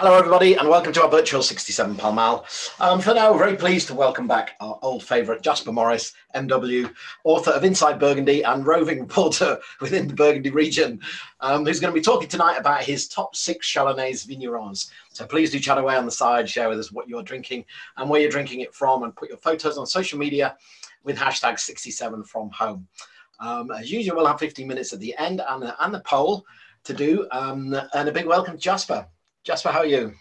Hello, everybody, and welcome to our virtual 67 Pall Mall. Um, for now, very pleased to welcome back our old favourite Jasper Morris, MW, author of Inside Burgundy and roving reporter within the Burgundy region, um, who's going to be talking tonight about his top six Chardonnays vignerons. So please do chat away on the side, share with us what you're drinking and where you're drinking it from, and put your photos on social media with hashtag 67 from home. Um, as usual, we'll have 15 minutes at the end and, and the poll to do. Um, and a big welcome to Jasper. Jasper, how are you?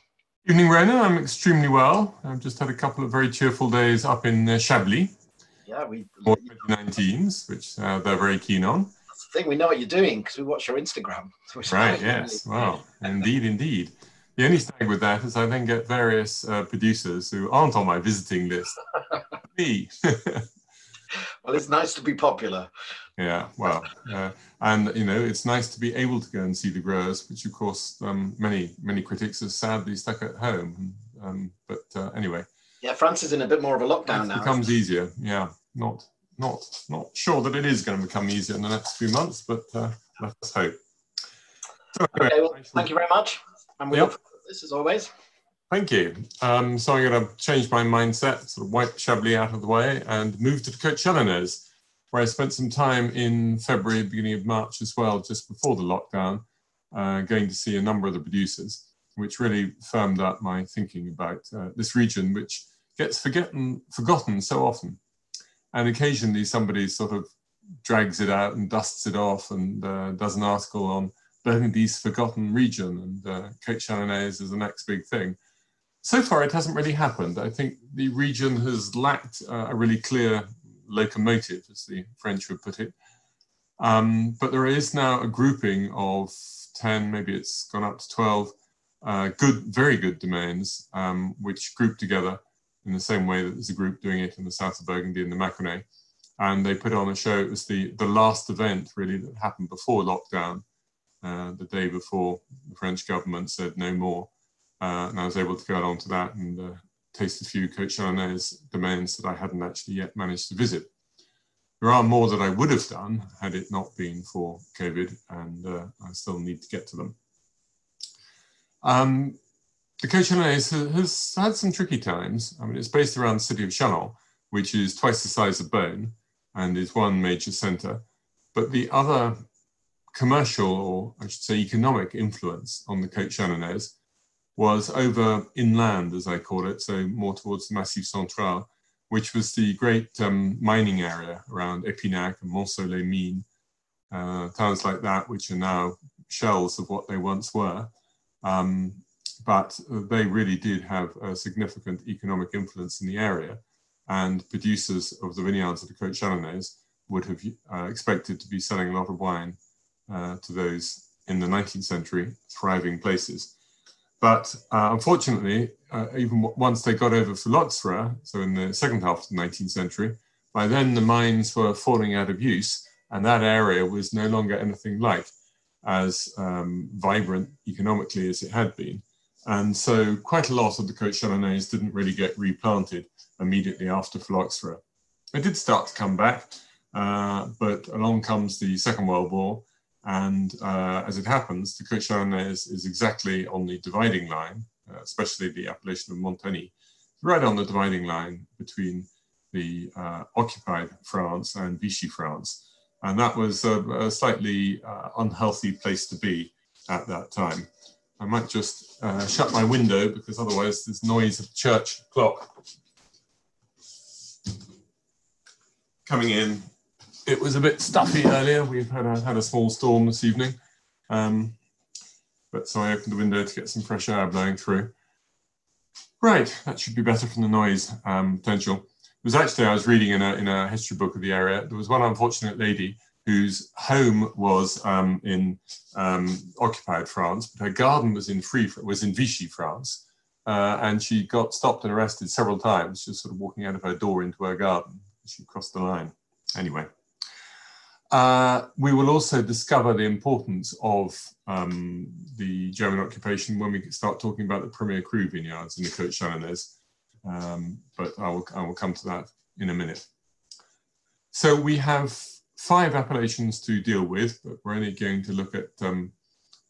Evening, Ronan. I'm extremely well. I've just had a couple of very cheerful days up in uh, Chablis. Yeah, we. 2019s, which uh, they're very keen on. That's the thing. We know what you're doing because we watch your Instagram. Right. Yes. Well, indeed, indeed. The only snag with that is I then get various uh, producers who aren't on my visiting list. Me. well, it's nice to be popular. Yeah, well, uh, and you know, it's nice to be able to go and see the growers, which of course um, many many critics are sadly stuck at home. Um, but uh, anyway. Yeah, France is in a bit more of a lockdown it now. Becomes easier. Yeah, not not not sure that it is going to become easier in the next few months, but uh, let's hope. So, okay, well, thank you very much, and we yep. look this as always. Thank you. Um, so I'm going to change my mindset, sort of wipe Chablis out of the way, and move to the Chalonnaise where I spent some time in February, beginning of March as well, just before the lockdown, uh, going to see a number of the producers, which really firmed up my thinking about uh, this region, which gets forgotten, forgotten so often. And occasionally somebody sort of drags it out and dusts it off and uh, does an article on Burgundy's forgotten region and uh, Côte Chalonnaise is the next big thing. So far, it hasn't really happened. I think the region has lacked uh, a really clear locomotive, as the French would put it. Um, but there is now a grouping of 10, maybe it's gone up to 12, uh, good, very good domains, um, which group together in the same way that there's a group doing it in the south of Burgundy and the Mâconnais. And they put on a show, it was the, the last event really that happened before lockdown, uh, the day before the French government said no more. Uh, and I was able to go along to that and tasted a few Chalonnaise domains that I hadn't actually yet managed to visit. There are more that I would have done had it not been for COVID, and uh, I still need to get to them. Um, the Chalonnaise has, had some tricky times. I mean, it's based around the city of Chalon, which is twice the size of Beaune and is one major center. But the other commercial, or I should say economic influence on the Chalonnaise was over inland, as I call it, so more towards the Massif Central, which was the great um, mining area around Épinac and Montceau-les-Mines, uh, towns like that, which are now shells of what they once were. Um, but they really did have a significant economic influence in the area, and producers of the vineyards of the Côte Chalonnaise would have uh, expected to be selling a lot of wine uh, to those in the 19th century thriving places. But uh, unfortunately, uh, even once they got over phylloxera, so in the second half of the 19th century, by then the mines were falling out of use, and that area was no longer anything like as um, vibrant economically as it had been. And so quite a lot of the Côte didn't really get replanted immediately after phylloxera. It did start to come back, uh, but along comes the Second World War, and uh, as it happens, the Côte Chalonnaise is exactly on the dividing line, uh, especially the appellation of Montagny, right on the dividing line between the uh, occupied France and Vichy France. And that was a, a slightly uh, unhealthy place to be at that time. I might just uh, shut my window because otherwise there's noise of church clock coming in it was a bit stuffy earlier. We've had a, had a small storm this evening. Um, but so I opened the window to get some fresh air blowing through. Right, that should be better from the noise um, potential. It was actually, I was reading in a, in a history book of the area, there was one unfortunate lady whose home was um, in um, occupied France, but her garden was in free, was in Vichy France. Uh, and she got stopped and arrested several times, just sort of walking out of her door into her garden. She crossed the line. Anyway, uh, we will also discover the importance of um, the German occupation when we start talking about the Premier Cru vineyards in the Côte Chalonnaise, um, but I will, I will come to that in a minute. So we have five appellations to deal with, but we're only going to look at um,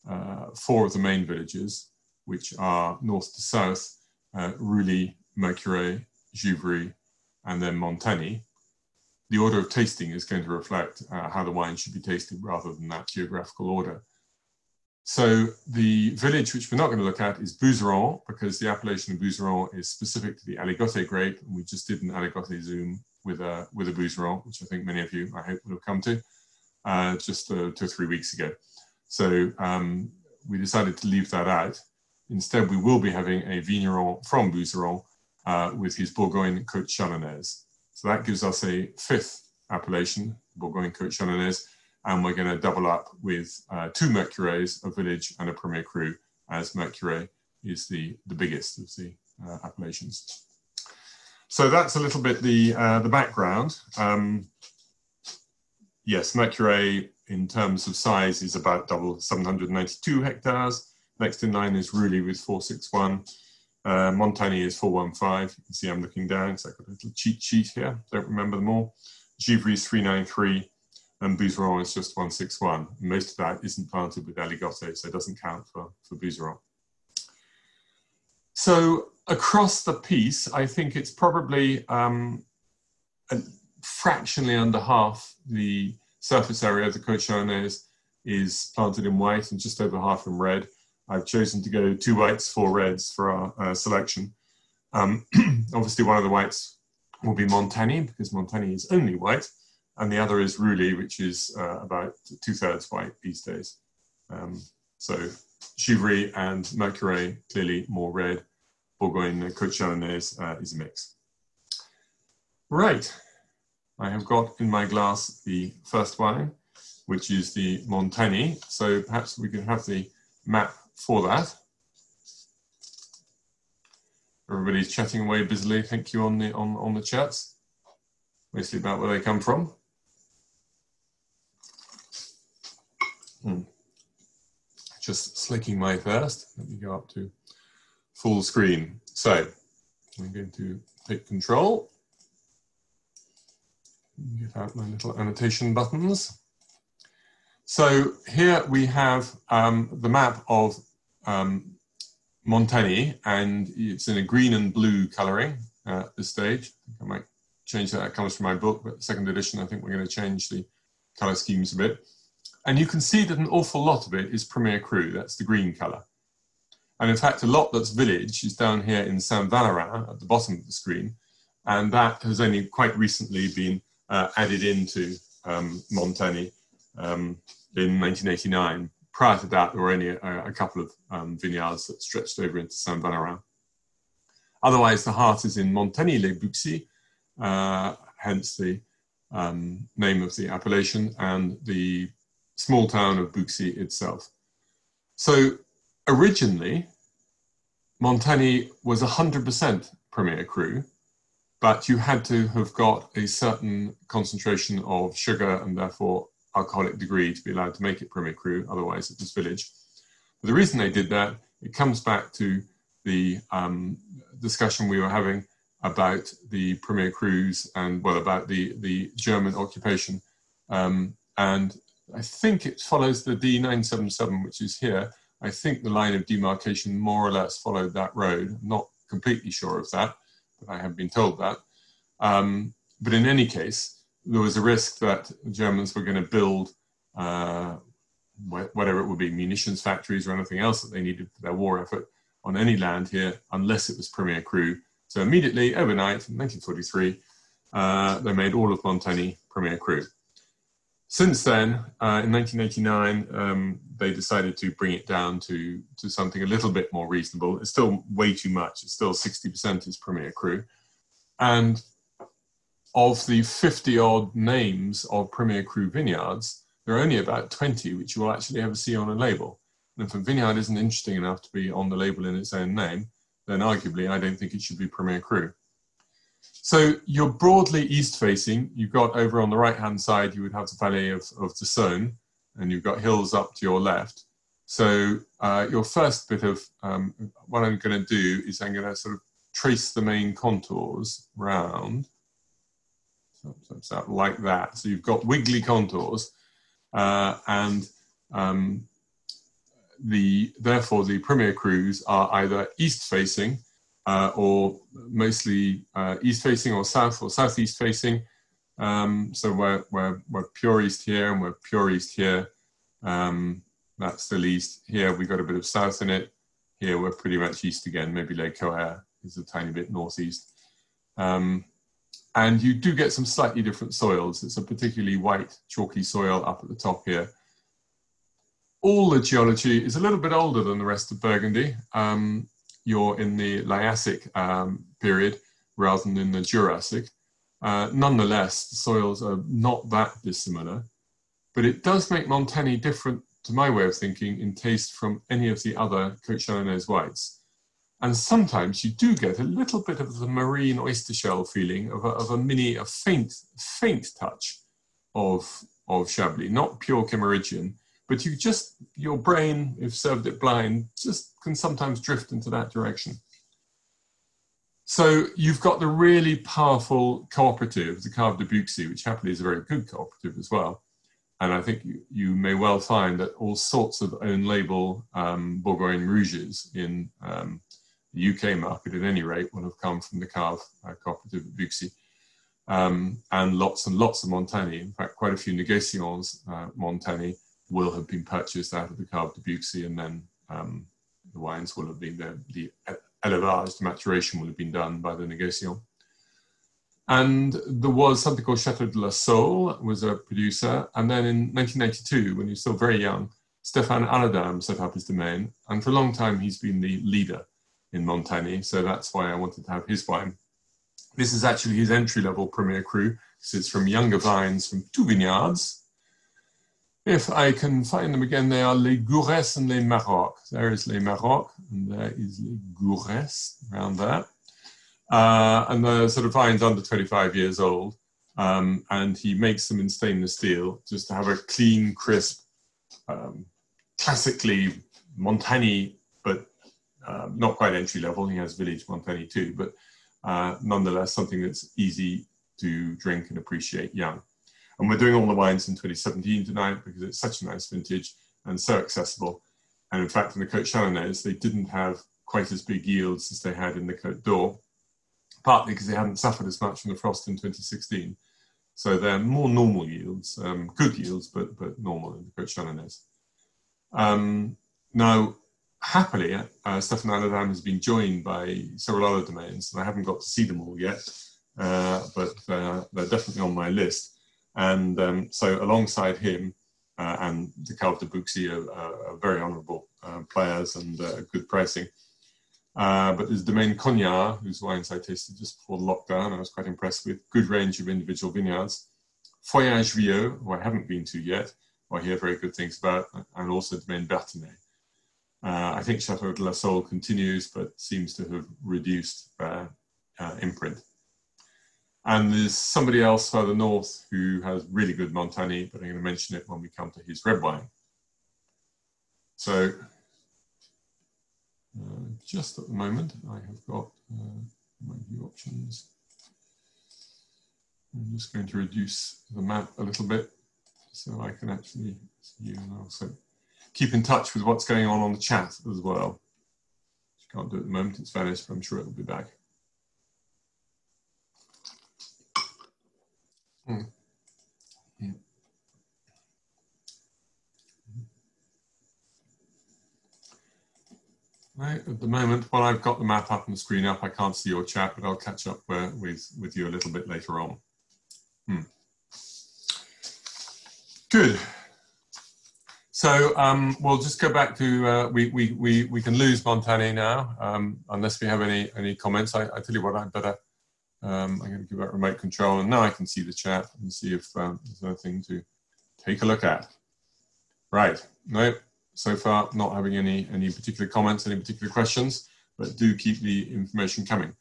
uh, four of the main villages. which are north to south, uh, Rully, Mercurey, Givry, and then Montagny, the order of tasting is going to reflect uh, how the wine should be tasted rather than that geographical order. So the village which we're not going to look at is Bouzeron because the appellation of Bouzeron is specific to the Aligoté grape. And we just did an Aligoté zoom with a, with a Bouzeron, which I think many of you, I hope, will have come to uh, just uh, two or three weeks ago. So um, we decided to leave that out. Instead, we will be having a vigneron from Bouzeron uh, with his Bourgogne Côte Chalonnaise. So that gives us a fifth appellation, Bourgogne Côte Chalonnaise, and we're going to double up with uh, two Mercureys, a village and a Premier Cru, as Mercurey is the, the biggest of the uh, appellations. So that's a little bit the, uh, the background. Um, yes, Mercurey in terms of size is about double 792 hectares. Next in line is Rully with 461. Uh, Montagny is 415. You can see I'm looking down, so I've got a little cheat sheet here. Don't remember them all. Givry is 393 and Bouzeron is just 161. Most of that isn't planted with aligoté, so it doesn't count for, for Bouzeron. So across the piece, I think it's probably um, a, fractionally under half the surface area of the Chalonnaise is planted in white and just over half in red. I've chosen to go two whites, four reds for our uh, selection. Um, obviously, one of the whites will be Montagny because Montagny is only white and the other is Rully, which is uh, about two thirds white these days. Um, so Givry and Mercurey clearly more red. Bourgogne Côte Chalonnaise uh, is a mix. Right, I have got in my glass the first wine, which is the Montagny. So perhaps we can have the map for that. Everybody's chatting away busily. Thank you on the on, on the chats, mostly about where they come from. Hmm. Just slicking my thirst. Let me go up to full screen. So I'm going to take control. Get out my little annotation buttons. So here we have um, the map of um, Montagny, and it's in a green and blue coloring uh, at this stage. I, might change that. That comes from my book, but second edition, I think we're going to change the color schemes a bit. And you can see that an awful lot of it is Premier Cru, that's the green colour. And in fact, a lot that's village is down here in Saint Vallerin at the bottom of the screen. And that has only quite recently been uh, added into um, Montagny um, in 1989. Prior to that, there were only a, a couple of um, vineyards that stretched over into Saint Vallerin. Otherwise, the heart is in Montagny-les-Buxy, uh, hence the um, name of the appellation, and the small town of Buxy itself. So originally, Montagny was 100% Premier Cru, but you had to have got a certain concentration of sugar and therefore alcoholic degree to be allowed to make it Premier Cru, otherwise it was village. But the reason they did that, it comes back to the um, discussion we were having about the Premier Crus and, well, about the, the German occupation. Um, and I think it follows the D977, which is here. I think the line of demarcation more or less followed that road. I'm not completely sure of that, but I have been told that. Um, but in any case, there was a risk that Germans were going to build uh, whatever it would be, munitions factories or anything else that they needed for their war effort on any land here, unless it was Premier Cru. So immediately, overnight, in 1943, uh, they made all of Montagny Premier Cru. Since then, uh, in 1989, um, they decided to bring it down to, to something a little bit more reasonable. It's still way too much. It's still 60% is Premier Cru. And of the 50 odd names of Premier Cru vineyards, there are only about 20 which you will actually ever see on a label. And if a vineyard isn't interesting enough to be on the label in its own name, then arguably I don't think it should be Premier Cru. So you're broadly east facing. You've got over on the right hand side, you would have the valley of, of the Saône, and you've got hills up to your left. So uh, your first bit of um, what I'm going to do is I'm going to sort of trace the main contours round. So, so like that. So you've got wiggly contours, uh, and um, the therefore the premier crus are either east facing uh, or mostly uh, east facing or south or southeast facing. Um, so we're, we're, we're pure east here and we're pure east here. Um, that's still east. Here we've got a bit of south in it. Here we're pretty much east again. Maybe Les Coères is a tiny bit northeast. Um, and you do get some slightly different soils. It's a particularly white, chalky soil up at the top here. All the geology is a little bit older than the rest of Burgundy. Um, you're in the Liassic um, period rather than in the Jurassic. Uh, nonetheless, the soils are not that dissimilar, but it does make Montagny different to my way of thinking in taste from any of the other Cote Chalonnaise whites. And sometimes you do get a little bit of the marine oyster shell feeling of a, of a mini, a faint, faint touch of, of Chablis, not pure Kimmeridgian, but you just, your brain, if served it blind, just can sometimes drift into that direction. So you've got the really powerful cooperative, the Cave de Buxy, which happily is a very good cooperative as well. And I think you, you may well find that all sorts of own label um, Bourgogne Rouges in um, UK market, at any rate, will have come from the Cave uh, cooperative at Buxy. Um, and lots and lots of Montagny, in fact, quite a few négociants uh, Montagny will have been purchased out of the Cave de Buxy and then um, the wines will have been the, the élevage, the maturation will have been done by the négociant. And there was something called Chateau de la Saule, was a producer. And then in 1992, when he was still very young, Stéphane Aladame set up his domain. And for a long time, he's been the leader in Montagny. So that's why I wanted to have his wine. This is actually his entry level Premier Cru, because it's from younger vines from two vineyards, if I can find them again, they are Les Gourès and Les Maroques. There is Les Maroques, and there is Les Gourès around there. Uh, and the sort of vine's under 25 years old. Um, and he makes them in stainless steel just to have a clean, crisp, um, classically Montagny, but uh, not quite entry level. He has Village Montagny too, but uh, nonetheless something that's easy to drink and appreciate young. And we're doing all the wines in 2017 tonight because it's such a nice vintage and so accessible. And in fact, in the Cote Chalonnaise, they didn't have quite as big yields as they had in the Cote d'Or, partly because they hadn't suffered as much from the frost in 2016. So they're more normal yields, um, good yields, but, but normal in the Cote Chalonnaise. Um, now, happily, uh, Stéphane Aladame has been joined by several other domains, and I haven't got to see them all yet, uh, but uh, they're definitely on my list. And um, so alongside him uh, and the Cave de Buxy are, are, very honourable uh, players and uh, good pricing. But there's Domaine Cognard, whose wines I tasted just before lockdown. I was quite impressed with. Good range of individual vineyards. Feuillat-Juillot, who I haven't been to yet, I hear very good things about, and also Domaine Berthenet. Uh, I think Chateau de la Saule continues, but seems to have reduced uh, imprint. And there's somebody else further north who has really good Montagny, but I'm going to mention it when we come to his red wine. So uh, just at the moment, I have got uh, my view options. I'm just going to reduce the map a little bit so I can actually see you and also keep in touch with what's going on on the chat as well. Can't do it at the moment, it's vanished, but I'm sure it'll be back. Mm. Yeah. Right, at the moment, while I've got the map up and the screen up, I can't see your chat, but I'll catch up with, with you a little bit later on. Hmm. Good. So um, we'll just go back to, uh, we, we, we, we can lose Montagny now, um, unless we have any, any comments. I, I tell you what, I'd better um, I'm going to give out remote control and now I can see the chat and see if um, there's anything to take a look at. Right, no, so far not having any, any particular comments, any particular questions, but do keep the information coming.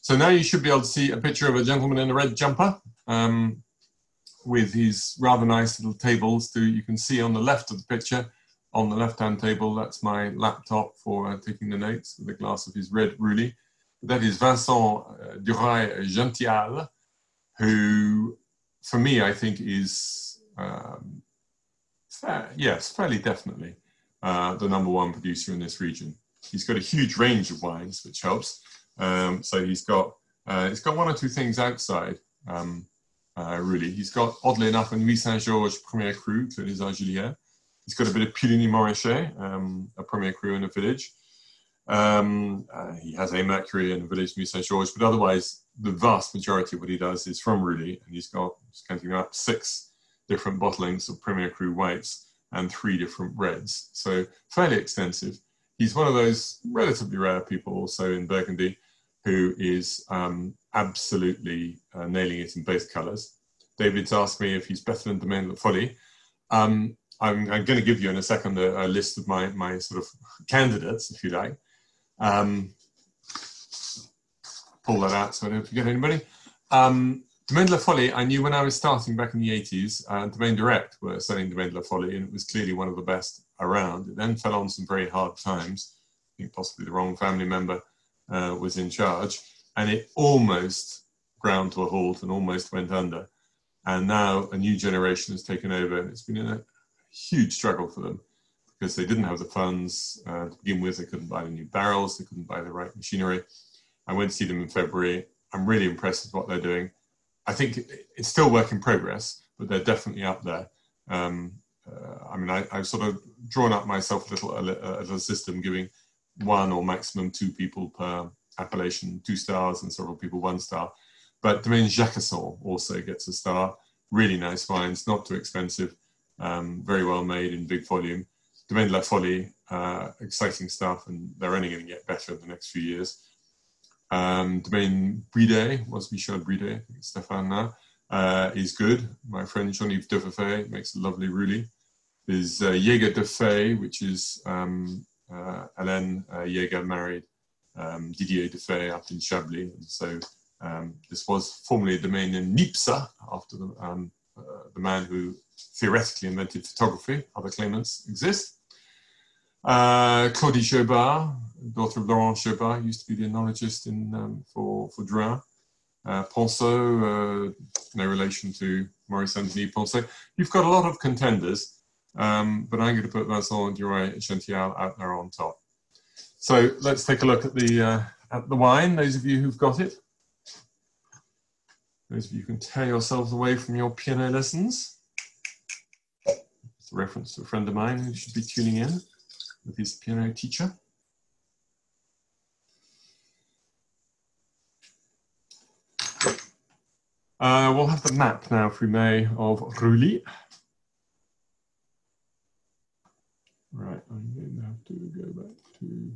So now you should be able to see a picture of a gentleman in a red jumper um, with his rather nice little tables. To, you can see on the left of the picture, on the left-hand table, that's my laptop for uh, taking the notes with a glass of his red Rully that is Vincent uh, Dureuil-Janthial, who, for me, I think is, um, yes, fairly definitely uh, the number one producer in this region. He's got a huge range of wines, which helps. Um, so he's got uh, he's got one or two things outside. Um, uh, really, he's got oddly enough a Nuits Saint Georges Premier Cru, Clos des Argilières. He's got a bit of Puligny Montrachet, um, a Premier Cru in a village. Um, uh, he has a Mercurey in a village Nuits Saint Georges, but otherwise, the vast majority of what he does is from Rully, and he's got, just counting up, six different bottlings of Premier Cru whites and three different reds. So fairly extensive. He's one of those relatively rare people also in Burgundy who is um, absolutely uh, nailing it in both colours. David's asked me if he's better than Domaine La Folie. Um, I'm, I'm, going to give you in a second a, a, list of my, my sort of candidates, if you like. Um, pull that out so I don't forget anybody. Um, Domaine La Folie, I knew when I was starting back in the 80s, uh, Direct were selling Domaine La Folie, and it was clearly one of the best around. It then fell on some very hard times. I think possibly the wrong family member uh, was in charge, and it almost ground to a halt and almost went under. And now a new generation has taken over, and it's been a huge struggle for them because they didn't have the funds uh, to begin with. They couldn't buy the new barrels, they couldn't buy the right machinery. I went to see them in February. I'm really impressed with what they're doing. I think it's still work in progress, but they're definitely up there. Um, uh, I mean, I, have sort of drawn up myself a little, a, a, little system giving one or maximum two people per appellation, two stars, and several people one star. But Domaine Jacqueson also gets a star. Really nice wines, not too expensive, um, very well made in big volume. Domaine La Folie, uh, exciting stuff, and they're only going to get better in the next few years. Um, Domaine Briday was Michel Briday, Stefan now, uh, is good. My friend Jean-Yves Defay makes a lovely Rully. There's uh, Jaeger-Defaix, which is um, uh, Hélène uh, married um, Didier Defaix up in Chablis. And so um, this was formerly a domain in Niépce after the, um, uh, the man who theoretically invented photography. Other claimants exist. Uh, Claudie Jobard, daughter of Laurent Jobard, used to be the enologist in, um, for, for Drouhin. Uh, Ponsot, uh, no relation to Maurice Anthony Ponsot. You've got a lot of contenders, um, but I'm going to put Vincent Dureuil-Janthial out there on top. So let's take a look at the, uh, at the wine, those of you who've got it. Those of you who can tear yourselves away from your piano lessons. It's a reference to a friend of mine who should be tuning in with his piano teacher. Uh, we'll have the map now, if we may, of Rully. Right, I'm going to have to go back to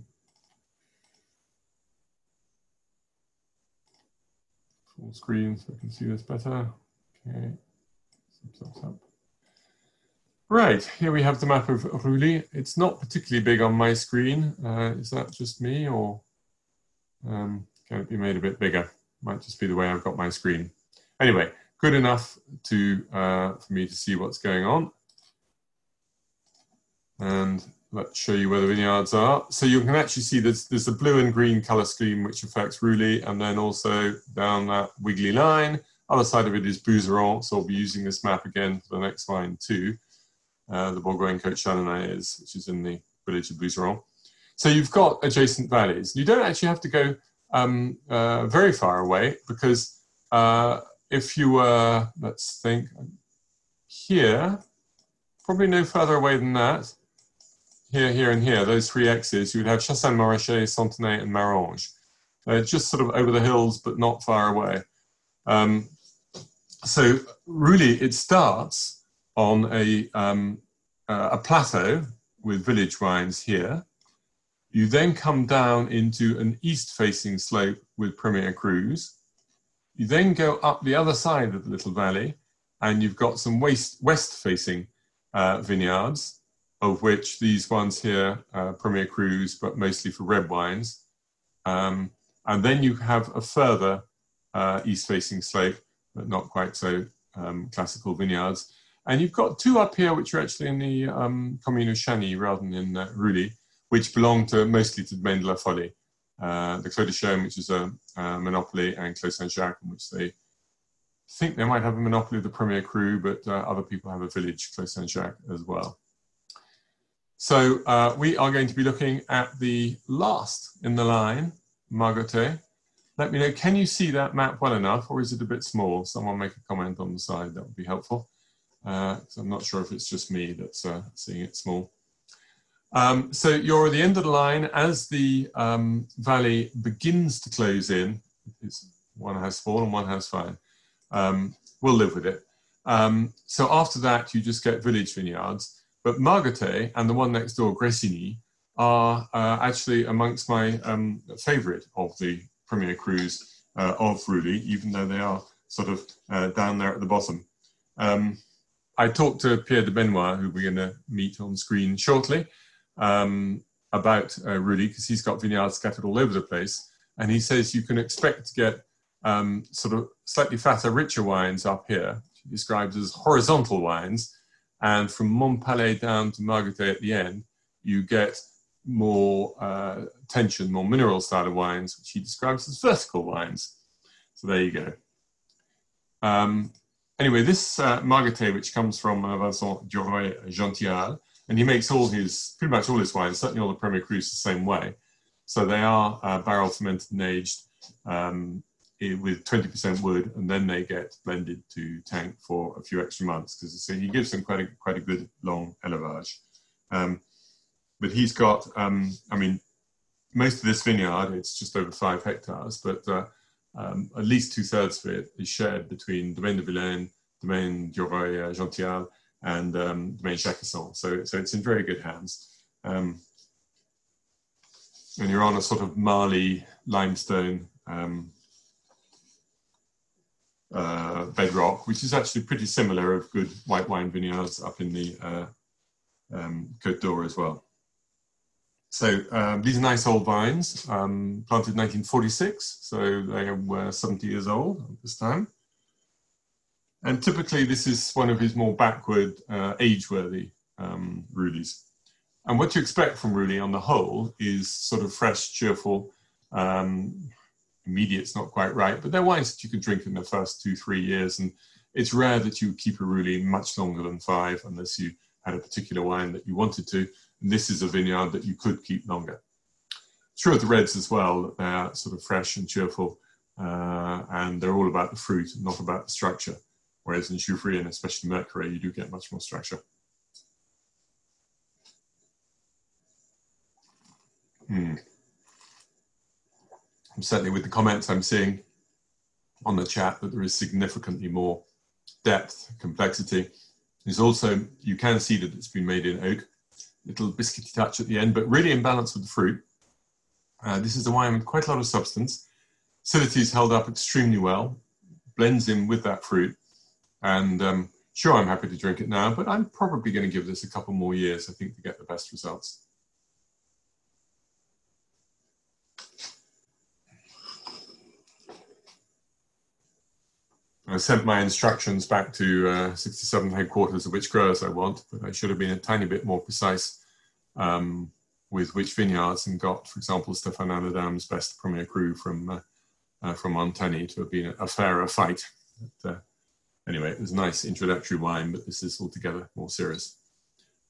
full screen so I can see this better. Okay. Right, here we have the map of Rully. It's not particularly big on my screen. Uh, is that just me or um, can it be made a bit bigger? Might just be the way I've got my screen. Anyway, good enough to uh, for me to see what's going on. And let's show you where the vineyards are. So you can actually see there's, there's a blue and green color scheme which affects Rully, and then also down that wiggly line. Other side of it is Bouzeron, so I'll be using this map again for the next line too. Uh, the Bourgogne Côte is, which is in the village of Bouzeron. So you've got adjacent valleys. You don't actually have to go um, uh, very far away because uh, if you were, let's think, here, probably no further away than that, here, here, and here, those three X's, you would have Chassagne Montrachet, Santenay, and Maranges. Uh, just sort of over the hills, but not far away. Um, so really, it starts on a, um, uh, a plateau with village wines here. You then come down into an east-facing slope with Premier Crus. You then go up the other side of the little valley, and you've got some west-facing uh, vineyards of which these ones here, uh, Premier Crus, but mostly for red wines. Um, and then you have a further uh, east-facing slope, but not quite so um, classical vineyards. And you've got two up here, which are actually in the um, commune of Chagny rather than in uh, which belong to mostly to Domaine de la Folie. Uh, the Clos de Chaume, which is a, a monopoly, and Clos Saint-Jacques, in which they think they might have a monopoly of the Premier Cru, but uh, other people have a village, Clos Saint-Jacques, as well. So uh, we are going to be looking at the last in the line, Margottet. Let me know, can you see that map well enough or is it a bit small? Someone make a comment on the side, that would be helpful. Uh, I'm not sure if it's just me that's uh, seeing it small. Um, so you're at the end of the line as the um, valley begins to close in. It's one four and one house five. Um, we'll live with it. Um, so after that, you just get village vineyards. But Margottet and the one next door, Gressigny, are uh, actually amongst my um, favorite of the Premier Crus uh, of Rully, even though they are sort of uh, down there at the bottom. Um, I talked to Pierre de Benoist, who we're going to meet on screen shortly, um, about uh, Rully, because he's got vineyards scattered all over the place. And he says you can expect to get um, sort of slightly fatter, richer wines up here, he describes as horizontal wines. And from Montpalais down to Margottet at the end, you get more uh, tension, more mineral style of wines, which he describes as vertical wines. So there you go. Um, anyway, this uh, which comes from uh, Vincent Duroy Gential, and he makes all his, pretty much all his wines, certainly all the Premier Crus the same way. So they are uh, barrel fermented and aged um, with 20% wood, and then they get blended to tank for a few extra months because so he gives them quite a, quite a good long élevage. Um, but he's got, um, I mean, most of this vineyard, it's just over five hectares, but uh, um, at least two thirds of it is shared between Domaine de Villaine, Domaine uh, Janthial, and um, Domaine Jacqueson. So, so it's in very good hands. Um, and you're on a sort of Marly limestone um, uh, bedrock, which is actually pretty similar of good white wine vineyards up in the uh, um, Côte d'Or as well. So um, these are nice old vines, um, planted 1946, so they were 70 years old at this time. And typically this is one of his more backward, uh, age-worthy um. And what you expect from Rully on the whole is sort of fresh, cheerful, um, immediate's not quite right, but they're wines that you can drink in the first two, three years. And it's rare that you keep a Rully much longer than five unless you had a particular wine that you wanted to. And this is a vineyard that you could keep longer. True of the reds as well, that they're sort of fresh and cheerful, uh, and they're all about the fruit, not about the structure. Whereas in Givry and especially Mercurey, you do get much more structure. Hmm. Certainly with the comments I'm seeing on the chat that there is significantly more depth, complexity. There's also, you can see that it's been made in oak, little biscuity touch at the end, but really in balance with the fruit. Uh, this is a wine with quite a lot of substance. Acidity is held up extremely well, blends in with that fruit. And um, sure, I'm happy to drink it now, but I'm probably going to give this a couple more years, I think, to get the best results. I sent my instructions back to uh, 67 headquarters of which growers I want, but I should have been a tiny bit more precise um, with which vineyards and got, for example, Stéphane Adam's best Premier Cru from uh, uh, from Montagny to have been a, fairer fight. But, uh, anyway, it was a nice introductory wine, but this is altogether more serious.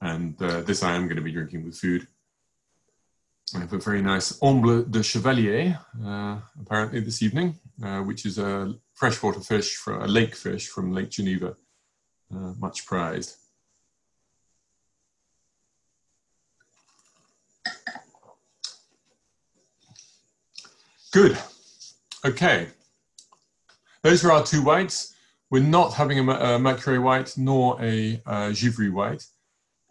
And uh, this I am going to be drinking with food. I have a very nice Omble de Chevalier, uh, apparently this evening, which is a freshwater fish, for a lake fish from Lake Geneva, uh, much prized. Good. Okay. Those are our two whites. We're not having a, a Mercurey white nor a uh, Givry white.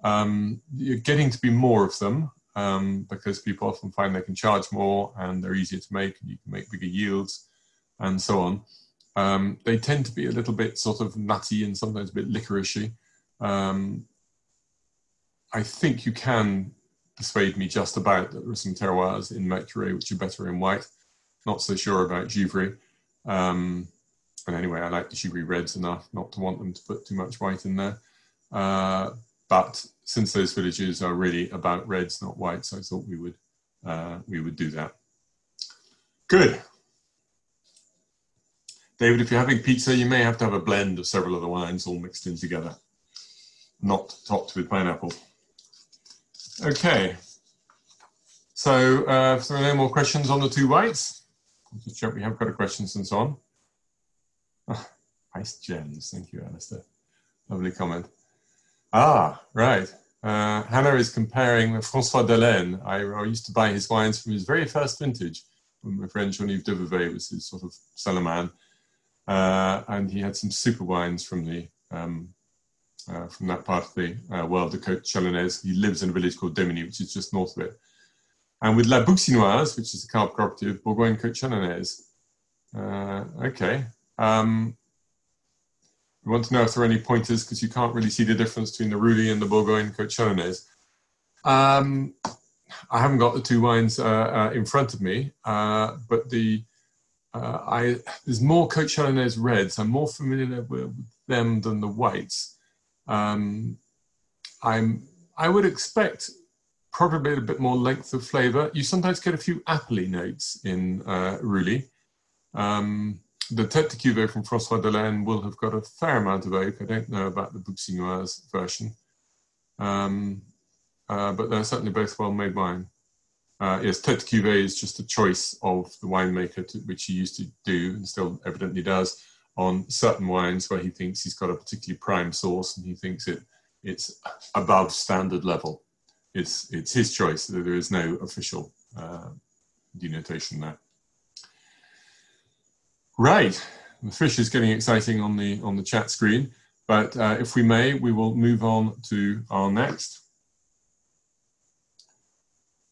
Um, you're getting to be more of them um, because people often find they can charge more and they're easier to make and you can make bigger yields and so on. Um, they tend to be a little bit sort of nutty and sometimes a bit licoricey. Um, I think you can persuade me just about that there are some terroirs in Mercurey which are better in white. Not so sure about Givry. Um, and anyway, I like the Givry reds enough not to want them to put too much white in there. Uh, but since those villages are really about reds, not whites, I thought we would uh, we would do that. Good. David, if you're having pizza, you may have to have a blend of several other wines all mixed in together, not topped with pineapple. Okay. So, uh, if there are no more questions on the two whites, I'll just check we have got a question and so on. Oh, nice gems. Thank you, Alistair. Lovely comment. Ah, right. Uh, Hannah is comparing Francois d'Allaines. I, I, used to buy his wines from his very first vintage when my friend Jean-Yves Devevey was his sort of cellar man. Uh, and he had some super wines from the um, uh, from that part of the uh, world, the Côte Chalonnaise. He lives in a village called Demigny, which is just north of it. And with La Buxynoise, which is a carb cooperative, Bourgogne Côte Chalonnaise. Uh, okay. Um, we want to know if there are any pointers because you can't really see the difference between the Rully and the Bourgogne Côte Chalonnaise. Um, I haven't got the two wines uh, uh, in front of me, uh, but the I there's more Chalonnaise reds. I'm more familiar with them than the whites. Um, I'm, I would expect probably a bit more length of flavor. You sometimes get a few appley notes in uh, Rully. Um, the Tête de Cuvée from François d'Allaines will have got a fair amount of oak. I don't know about the Buxynoise version. Um, uh, but they're certainly both well-made wine. Uh, yes, Tête Cuvée is just a choice of the winemaker, to, which he used to do and still evidently does, on certain wines where he thinks he's got a particularly prime source and he thinks it it's above standard level. It's it's his choice. There is no official uh, denotation there. Right, the fish is getting exciting on the on the chat screen, but uh, if we may, we will move on to our next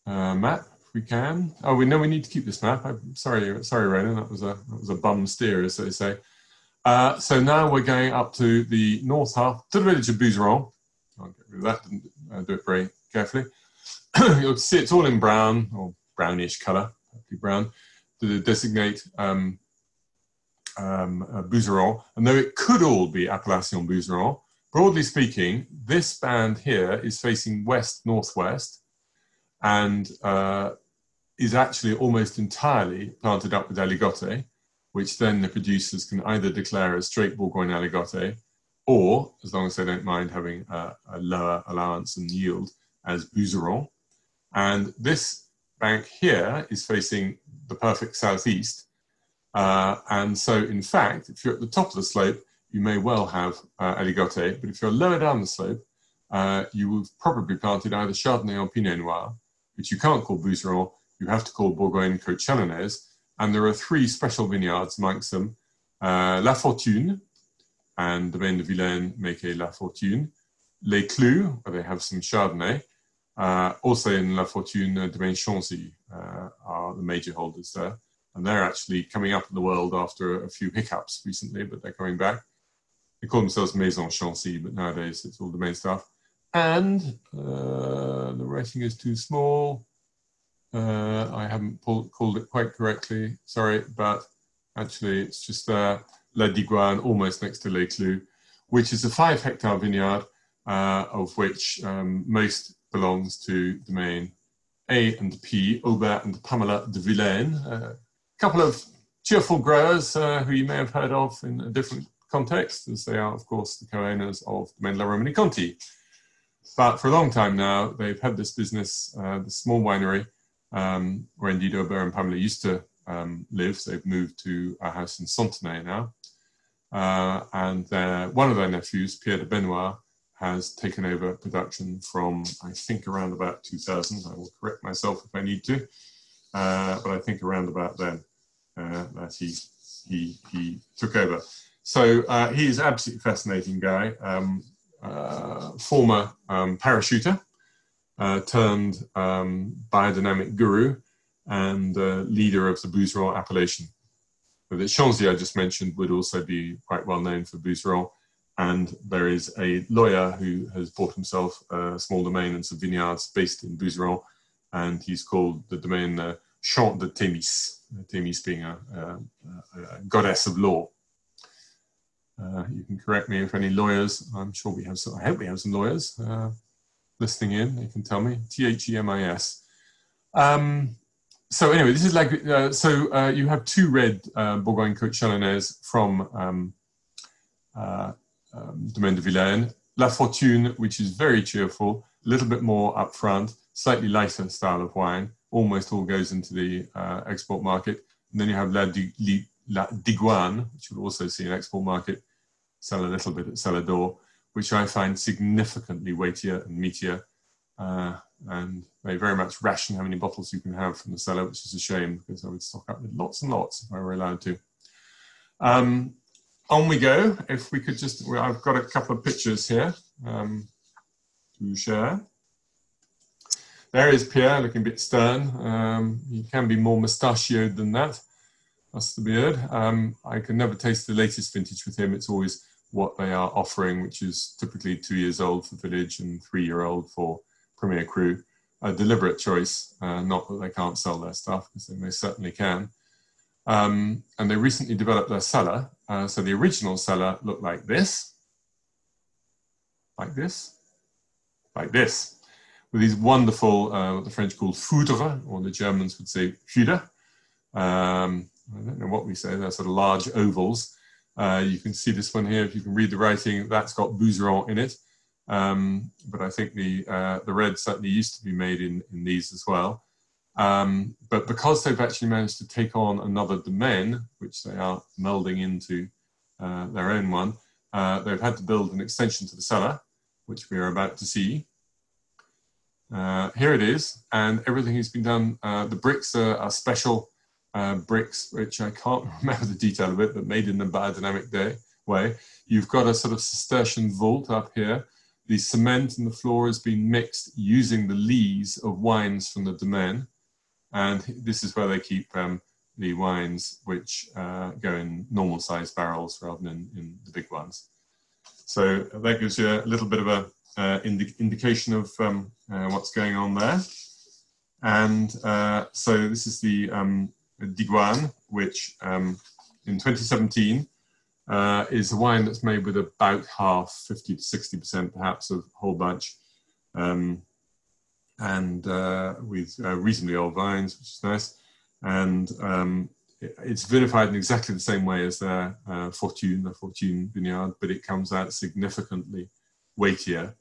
uh, map if we can. Oh, we know we need to keep this map. I'm sorry, sorry, Ronan. That was a that was a bum steer, as they say. Uh, so now we're going up to the north half, to the village of Bouzeron. I'll get rid of that, uh, do it very carefully. You'll see it's all in brown, or brownish colour, brown, to designate um, um, uh. And though it could all be Appellation Bouzeron, broadly speaking, this band here is facing west-northwest and uh, is actually almost entirely planted up with aligote which then the producers can either declare as straight Bourgogne aligote or, as long as they don't mind having a, a lower allowance and yield, as Bouzeron. And this bank here is facing the perfect southeast. Uh, and so, in fact, if you're at the top of the slope, you may well have uh, aligote, but if you're lower down the slope, uh, you will probably planted either Chardonnay or Pinot Noir, which you can't call Bouzeron, you have to call Bourgogne Côte and there are three special vineyards amongst them uh, La Fortune, and the Domaine de Villaine make a La Fortune, Les Clous, where they have some Chardonnay. Uh, also in La Fortune, uh, Domaine Chanzy uh, are the major holders there. And they're actually coming up in the world after a few hiccups recently, but they're coming back. They call themselves Maison Chanzy, but nowadays it's all Domaine stuff. And uh, the writing is too small. Uh, I haven't pulled, called it quite correctly, sorry, but actually it's just uh, La Digoine, almost next to Les Clous, which is a five hectare vineyard, uh, of which um, most belongs to domain A and P, Aubert and Pamela de Villaine, a couple of cheerful growers uh, who you may have heard of in a different context, as they are, of course, the co-owners of Domaine La Romanée-Conti. But for a long time now, they've had this business, uh, the small winery, um, where indeed Aubert and Pamela used to um, live. They've moved to a house in Santenay now. Uh, and their, one of their nephews, Pierre de Benoist, has taken over production from, I think, around about 2000. I will correct myself if I need to, uh, but I think around about then uh, that he, he, he took over. So uh, he is absolutely fascinating guy, um, uh, former um, parachuter, uh, turned um, biodynamic guru and uh, leader of the Bouzeron appellation. The Chanzy I just mentioned would also be quite well known for Bouzeron. And there is a lawyer who has bought himself a small domain and some vineyards based in Bouzeron. And he's called the domain uh, Champ de Thémis, Thémis being a, a, a goddess of law. Uh, you can correct me if any lawyers. I'm sure we have some. I hope we have some lawyers. Uh, listening in, they can tell me. T H E M I S. Um, so anyway, this is like uh, so. Uh, you have two red uh, Bourgogne Côte Chalonnaise from um, uh, um, Domaine de Villaine. La Fortune, which is very cheerful. a little bit more up front, slightly lighter style of wine. Almost all goes into the export market. And then you have La, La Digoine, which you'll also see in export market, sell a little bit at cellar door, which I find significantly weightier and meatier. Uh, and they very much ration how many bottles you can have from the cellar, which is a shame because I would stock up with lots and lots if I were allowed to. Um, on we go. If we could just, well, I've got a couple of pictures here um, to share. There is Pierre looking a bit stern. Um, he can be more mustachioed than that. That's the beard. Um, I can never taste the latest vintage with him. It's always what they are offering, which is typically two years old for Village and three year old for Premier Cru. A deliberate choice, uh, not that they can't sell their stuff, because they most certainly can. Um, and they recently developed their cellar. Uh, so the original cellar looked like this, like this, like this, with these wonderful, uh, what the French call foudres, or the Germans would say fuder. Um, I don't know what we say, they're sort of large ovals. Uh, you can see this one here, if you can read the writing, that's got Bouzeron in it. Um, but I think the, uh, the red certainly used to be made in, in these as well. Um, but because they've actually managed to take on another domain, which they are melding into uh, their own one, uh, they've had to build an extension to the cellar, which we are about to see. Uh, here it is, and everything has been done. Uh, the bricks are, are special uh, bricks, which I can't remember the detail of it, but made in a biodynamic day, way. You've got a sort of Cistercian vault up here. The cement in the floor has been mixed using the lees of wines from the domain. And this is where they keep um, the wines which uh, go in normal sized barrels rather than in the big ones. So that gives you a little bit of a uh, indi indication of um, uh, what's going on there. And uh, so this is the um, Digoine, which um, in 2017 uh, is a wine that's made with about half, 50 to 60% perhaps of whole bunch, um, and uh, with uh, reasonably old vines, which is nice. And um, it, it's vinified in exactly the same way as their uh, Fortune, the Fortune vineyard, but it comes out significantly weightier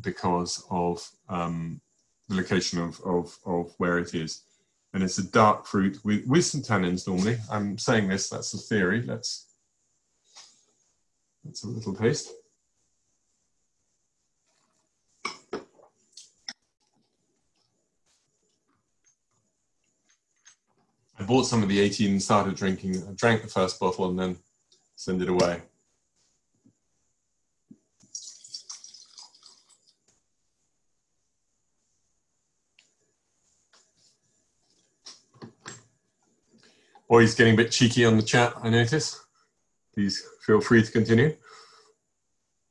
because of um, the location of, of, of where it is and it's a dark fruit with, with some tannins normally. I'm saying this, that's the theory. Let's, let's have a little taste. I bought some of the 18 and started drinking. I drank the first bottle and then sent it away. Or he's getting a bit cheeky on the chat, I notice. Please feel free to continue.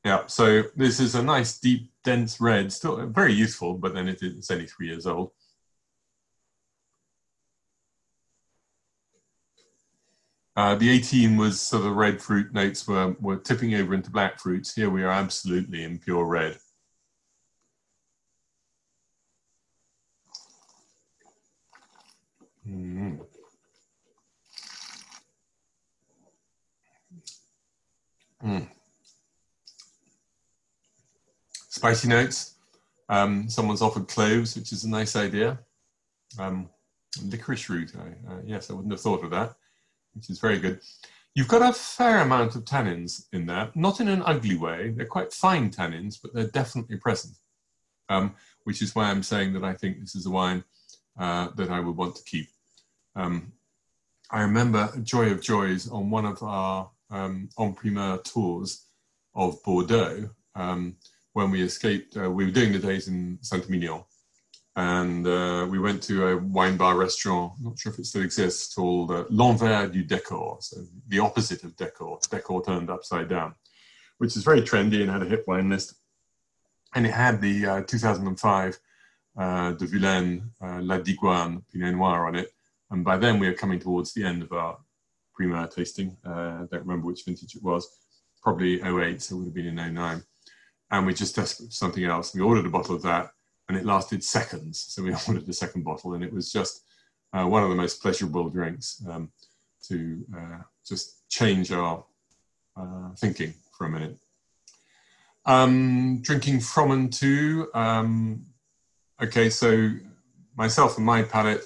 Yeah, so this is a nice, deep, dense red, still very useful, but then it, it's only three years old. Uh, the 18 was sort of red fruit notes were, were tipping over into black fruits. Here we are absolutely in pure red. Mm. Mm. Spicy notes. Um, someone's offered cloves, which is a nice idea. Um, licorice root. I, uh, yes, I wouldn't have thought of that, which is very good. You've got a fair amount of tannins in there, not in an ugly way. They're quite fine tannins, but they're definitely present, um, which is why I'm saying that I think this is a wine uh, that I would want to keep. Um, I remember Joy of Joys on one of our um, en tours of Bordeaux um, when we escaped. Uh, we were doing the days in Saint-Emilion, and uh, we went to a wine bar restaurant. not sure if it still exists, called uh, L'Envers du Décor, so the opposite of decor, decor turned upside down, which is very trendy and had a hit wine list. And it had the uh, 2005 uh, de Villaine uh, La Digoine Pinot Noir on it. And by then we were coming towards the end of our Primeur tasting. Uh, I don't remember which vintage it was. Probably 08, so it would have been in 09. And we just for something else. We ordered a bottle of that, and it lasted seconds. So we ordered the second bottle, and it was just uh, one of the most pleasurable drinks um, to uh, just change our uh, thinking for a minute. Um, drinking from and to. Um, okay, so myself and my palate,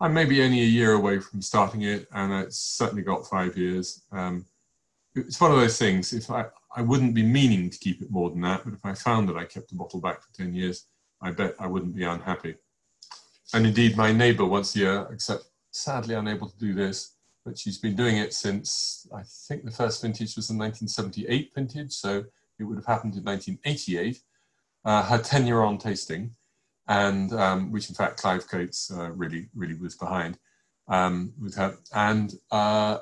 I'm maybe only a year away from starting it, and it's certainly got five years. Um, it's one of those things. If I, I wouldn't be meaning to keep it more than that, but if I found that I kept the bottle back for ten years, I bet I wouldn't be unhappy. And indeed, my neighbour once a year, except sadly unable to do this, but she's been doing it since I think the first vintage was the 1978 vintage, so it would have happened in 1988. Uh, her 10 year on tasting, and um, which in fact Clive Coates uh, really, really was behind um, with her. And uh,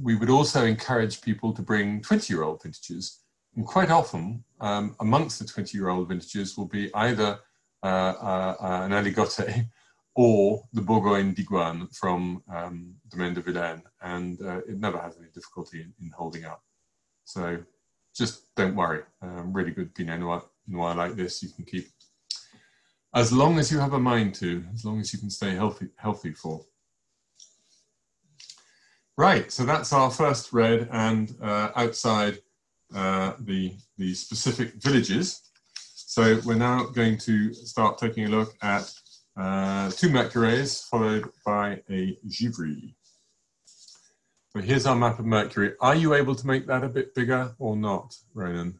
we would also encourage people to bring 20 year old vintages. And quite often, um, amongst the 20 year old vintages will be either uh, uh, uh, an aligoté or the Bourgogne Digoine from um, Domaine de Villaine. And it never has any difficulty in, in, holding up. So just don't worry. Um, really good Pinot Noir, Noir like this you can keep as long as you have a mind to, as long as you can stay healthy, healthy for. Right, so that's our first red and uh, outside uh, the, the specific villages. So we're now going to start taking a look at uh, two Mercureys followed by a Givry. So here's our map of Mercurey. Are you able to make that a bit bigger or not, Ronan?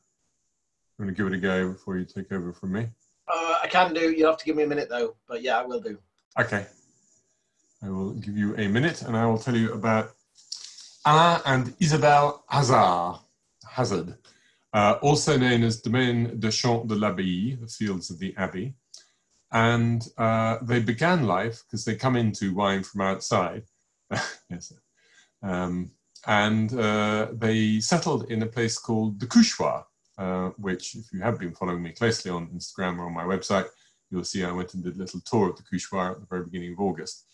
I'm going to give it a go before you take over from me. Uh, I can do. You'll have to give me a minute though, but yeah, I will do. Okay. I will give you a minute and I will tell you about Alain and Isabelle Hasard, Hasard uh, also known as Domaine de Champs de l'Abbaye, the fields of the Abbey. And uh, they began life because they come into wine from outside. yes. Um, and uh, they settled in a place called the Couchois, uh, which, if you have been following me closely on Instagram or on my website, you'll see I went and did a little tour of the Couchois at the very beginning of August.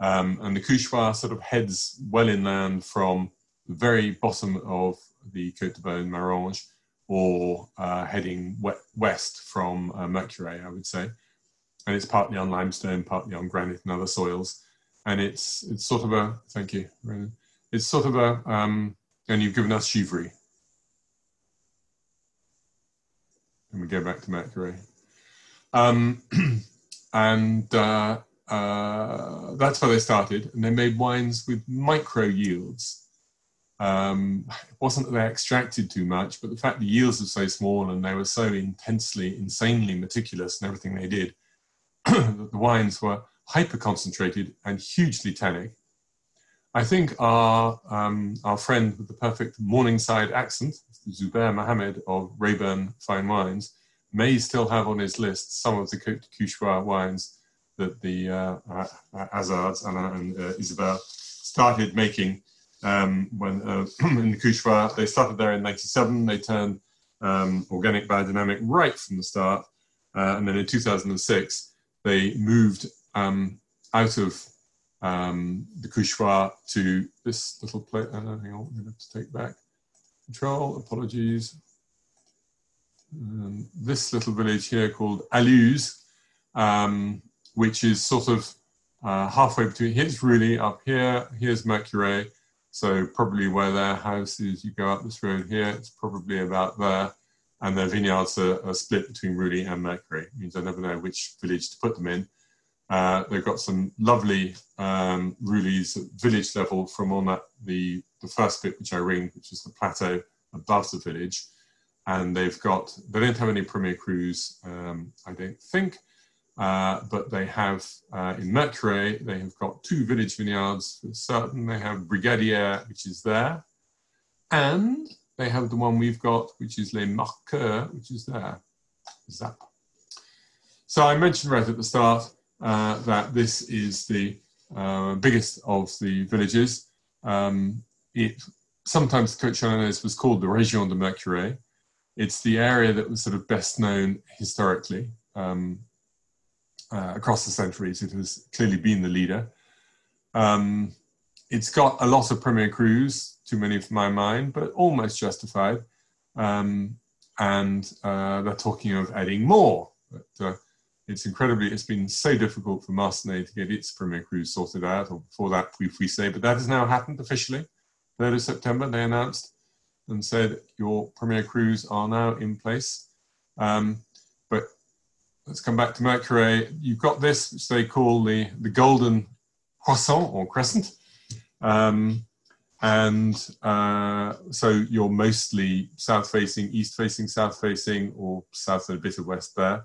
Um, and the Couchois sort of heads well inland from the very bottom of the Côte de Beaune Maranges or uh, heading west from uh, Mercurey, I would say. And it's partly on limestone, partly on granite and other soils. And it's it's sort of a, thank you, It's sort of a, um, and you've given us Givry. And we go back to Mercurey. Um, and uh, uh, that's where they started, and they made wines with micro yields. Um, it wasn't that they extracted too much, but the fact the yields were so small and they were so intensely, insanely meticulous in everything they did, the wines were hyper concentrated and hugely tannic. I think our um, our friend with the perfect Morningside accent, Zubair Mohammed of Raeburn Fine Wines, may still have on his list some of the Côte de wines that the uh, uh, Hasards, Anna and uh, Isabel, started making um, when uh, in the Couchois. They started there in 97. They turned um, organic biodynamic right from the start. Uh, and then in 2006, they moved um, out of um, the Couchois to this little place. Uh, hang on, we have to take back control. Apologies. Um, this little village here called Aluze, um, which is sort of uh, halfway between. Here's really up here. Here's Mercurey. So probably where their house is, you go up this road here. It's probably about there, and their vineyards are, are split between Rully and Mercurey. It means I never know which village to put them in. Uh, they've got some lovely um, at village level from on that the the first bit which I ringed, which is the plateau above the village, and they've got they don't have any Premier Crus, um, I don't think, uh, but they have uh, in Mercurey, they have got two village vineyards for certain. They have Brigadier, which is there, and they have the one we've got, which is Les Marqueurs, which is there. Zap. So I mentioned right at the start uh, that this is the uh, biggest of the villages. Um, it sometimes Chalonnaise was called the Région de Mercurey. It's the area that was sort of best known historically. Um, uh, across the centuries. It has clearly been the leader. Um, it's got a lot of Premier Crus, too many for my mind, but almost justified. Um, and uh, they're talking of adding more. But uh, it's incredibly, it's been so difficult for Marsannay to get its Premier Crus sorted out, or before that, we, we say, but that has now happened officially. 3rd of September, they announced and said, Your Premier Crus are now in place. Um, but let's come back to Mercurey. You've got this, which they call the, the golden croissant or crescent. Um, and uh, so you're mostly south facing, east facing, south facing, or south and a bit of west there.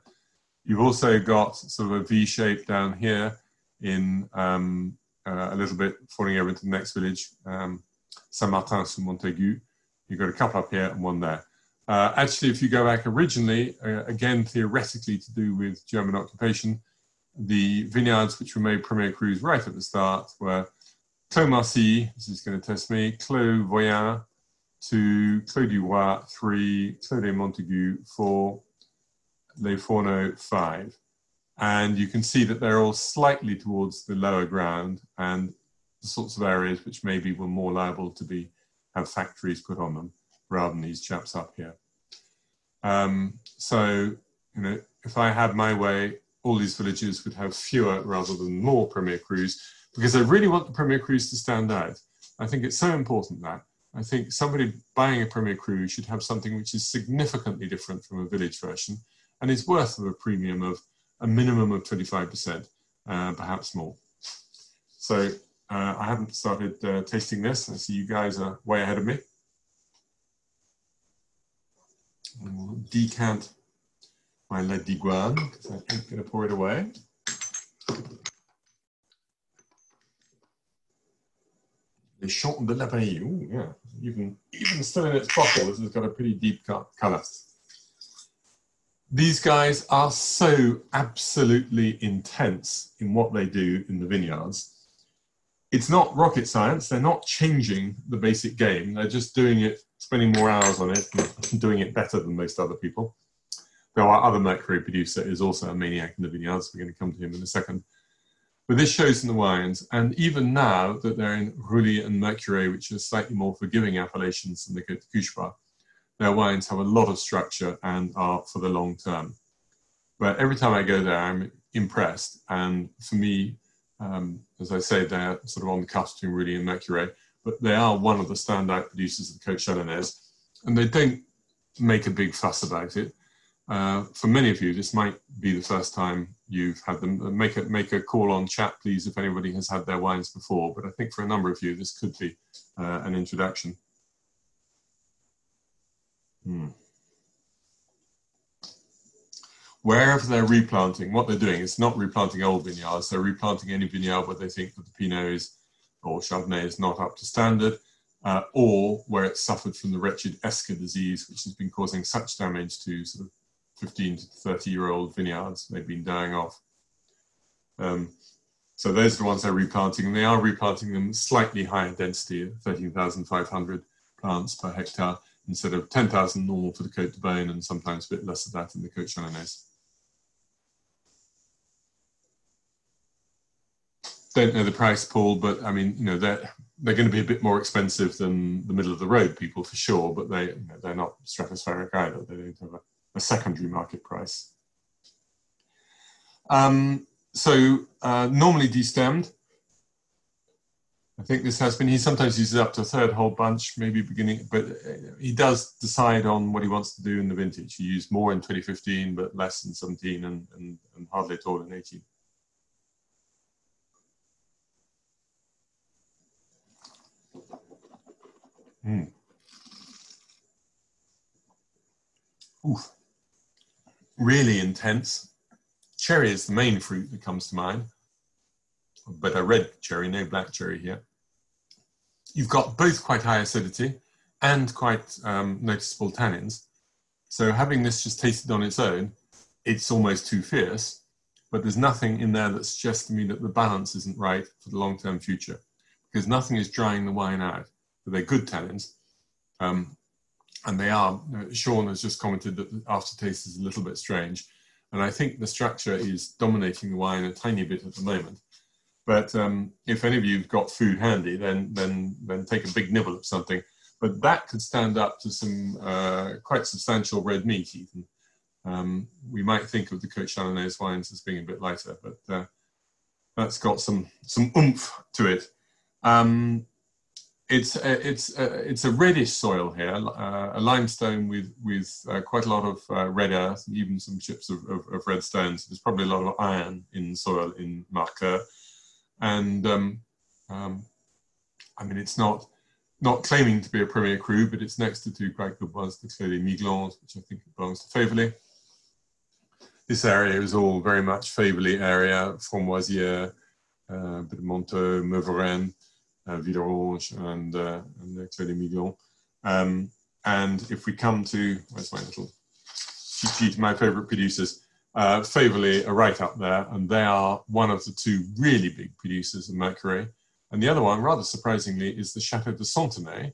You've also got sort of a V shape down here in um, uh, a little bit falling over into the next village, um, Saint-Martin sur Montaigu. You've got a couple up here and one there. Uh, actually, if you go back originally, uh, again, theoretically to do with German occupation, the vineyards which were made Premier Cru right at the start were Clos Marcilly, this is going to test me, Clos Voyen 2, Clos du Roi, 3, Clos de Montaigu, 4, they follow oh five. And you can see that they're all slightly towards the lower ground and the sorts of areas which maybe were more liable to be have factories put on them rather than these chaps up here. Um, so, you know, if I had my way, all these villages would have fewer rather than more Premier Crus because I really want the Premier Crus to stand out. I think it's so important that. I think somebody buying a Premier Cru should have something which is significantly different from a village version and is worth of a premium of a minimum of 25%, uh, perhaps more. So uh, I haven't started uh, tasting this. I see you guys are way ahead of me. We'll decant my La Digoine because I'm going to pour it away. Les Champs de la Ooh, yeah. Even, even still in its bottle, this has got a pretty deep color. These guys are so absolutely intense in what they do in the vineyards. It's not rocket science. They're not changing the basic game. They're just doing it, spending more hours on it, and doing it better than most other people. Though our other Mercurey producer is also a maniac in the vineyards. We're going to come to him in a second. But this shows in the wines, and even now that they're in Rully and Mercurey, which are slightly more forgiving appellations than the de their wines have a lot of structure and are for the long term. But every time I go there, I'm impressed. And for me, um, as I say, they're sort of on the cusp between Rully and Mercurey, but they are one of the standout producers of Côte Chalonnaise, and they don't make a big fuss about it. Uh, for many of you, this might be the first time you've had them. Uh, make a make a call on chat, please, if anybody has had their wines before. But I think for a number of you, this could be uh, an introduction. Hmm. Wherever they're replanting, what they're doing is not replanting old vineyards. They're replanting any vineyard where they think that the Pinot is or Chardonnay is not up to standard, uh, or where it's suffered from the wretched esca disease, which has been causing such damage to sort of 15 to 30 year old vineyards. They've been dying off. Um, so those are the ones they're replanting, and they are replanting them slightly higher density 13,500 plants per hectare instead of 10,000 normal for the Côte de Beaune and sometimes a bit less of that in the Côte Chalonnaise. Don't know the price, Paul, but I mean, you know, they're they're going to be a bit more expensive than the middle of the road people for sure, but they you know, they're not stratospheric either. They don't have a a secondary market price. Um, so uh, normally destemmed. I think this has been, he sometimes uses up to a third whole bunch, maybe beginning, but uh, he does decide on what he wants to do in the vintage. He used more in 2015, but less in 17 and, and, and hardly at all in 18. Mm. Oof really intense. Cherry is the main fruit that comes to mind, but a red cherry, no black cherry here. You've got both quite high acidity and quite um, noticeable tannins. So having this just tasted on its own, it's almost too fierce, but there's nothing in there that suggests to me that the balance isn't right for the long-term future because nothing is drying the wine out. But they're good tannins. Um, and they are. Sean has just commented that the aftertaste is a little bit strange, and I think the structure is dominating the wine a tiny bit at the moment. But um, if any of you've got food handy, then then then take a big nibble of something. But that could stand up to some uh, quite substantial red meat. Even um, we might think of the Côte Chalonnaise wines as being a bit lighter, but uh, that's got some some oomph to it. Um, it's a, it's a, it's a reddish soil here, uh, a limestone with with uh, quite a lot of uh, red earth even some chips of, of, of, red stones. There's probably a lot of iron in soil in Marqueur, and um, um, I mean it's not not claiming to be a Premier Cru, but it's next to two quite good ones, the Clos des Myglands, which I think belongs to Faiveley. This area is all very much Faiveley area, Framboisière, uh, bit of Meuvarennes, uh, Villeroche, and, uh, and the Clos des Myglands. Um, and if we come to, where's my little cheat my favorite producers, uh, Faiveley are right up there, and they are one of the two really big producers of Mercurey. And the other one, rather surprisingly, is the Chateau de Santenay,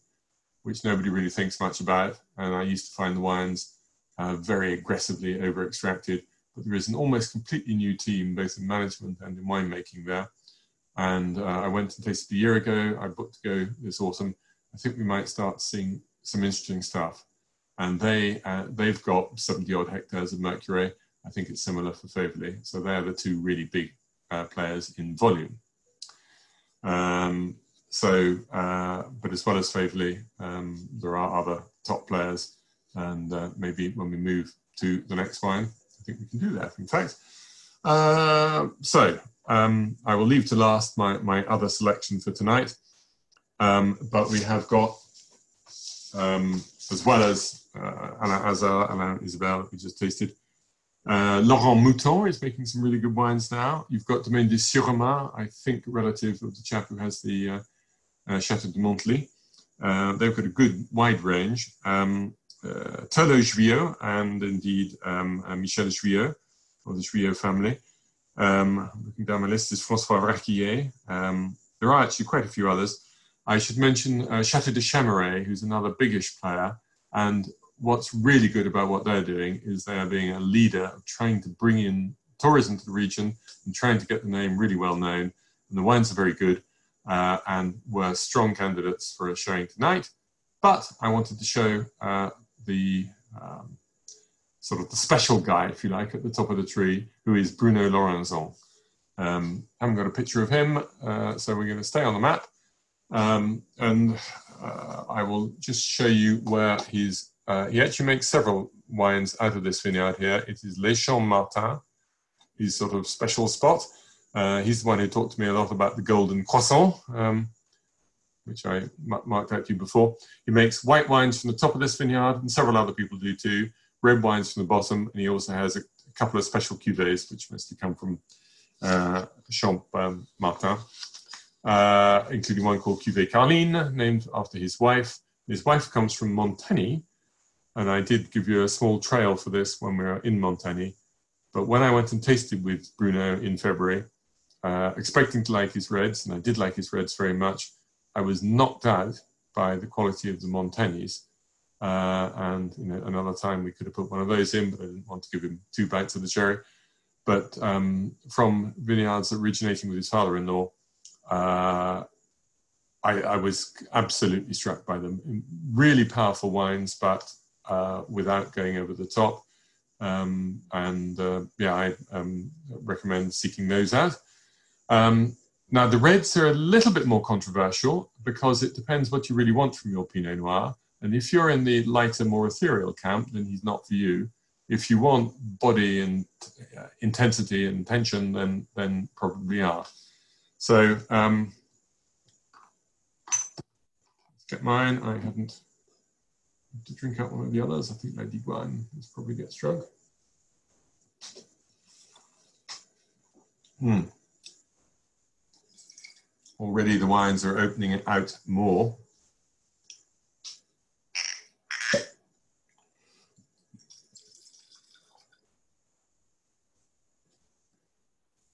which nobody really thinks much about. And I used to find the wines uh, very aggressively over extracted. But there is an almost completely new team, both in management and in winemaking there. And uh, I went and tasted a year ago. I booked to go this autumn. I think we might start seeing some interesting stuff. And they, uh, they've got 70 odd hectares of Mercurey. I think it's similar for Faiveley. So they're the two really big uh, players in volume. Um, so, uh, but as well as Faiveley, um, there are other top players, and uh, maybe when we move to the next wine, I think we can do that. In fact, uh, so um, I will leave to last my my other selection for tonight, um, but we have got um, as well as uh, Alain Hasard, Alain Isabelle, we just tasted. Uh, Laurent Mouton is making some really good wines now. You've got Domaine de Surremain, I think relative of the chap who has the uh, uh, Chateau de Monthelie. Uh, they've got a good wide range. Um, uh, and indeed um, uh, Michel Juillot, or the Juillot family. Um, looking down my list is Francois Raquillet. Um, there are actually quite a few others. I should mention uh, Chateau de Chamirey, who's another biggish player, and what's really good about what they're doing is they are being a leader of trying to bring in tourism to the region and trying to get the name really well known. And the wines are very good uh, and were strong candidates for a showing tonight. But I wanted to show uh, the um, sort of the special guy, if you like, at the top of the tree, who is Bruno Lorenzon. Um, I haven't got a picture of him, uh, so we're going to stay on the map. Um, and uh, I will just show you where he's uh, he actually makes several wines out of this vineyard here. It is Les Champs Martin, his sort of special spot. Uh, he's the one who talked to me a lot about the golden croissant, um, which I marked out to you before. He makes white wines from the top of this vineyard, and several other people do too. Red wines from the bottom, and he also has a, a couple of special cuvées, which mostly come from uh, Champ um, Martin, uh, including one called Cuvée Carline, named after his wife. His wife comes from Montagny, and I did give you a small trail for this when we were in Montagny. But when I went and tasted with Bruno in February, uh, expecting to like his reds, and I did like his reds very much, I was knocked out by the quality of the Montagnys. Uh, and you know, another time we could have put one of those in, but I didn't want to give him two bites of the cherry. But um, from vineyards originating with his father-in-law, uh, I, I, was absolutely struck by them. Really powerful wines, but uh, without going over the top. Um, and uh, yeah, I um, recommend seeking those out. Um, now, the reds are a little bit more controversial because it depends what you really want from your Pinot Noir. And if you're in the lighter, more ethereal camp, then he's not for you. If you want body and uh, intensity and tension, then then probably are. So um, let's get mine. I haven't to drink out one of the others. I think La Digoine is probably gets drunk. Hmm. Already the wines are opening out more.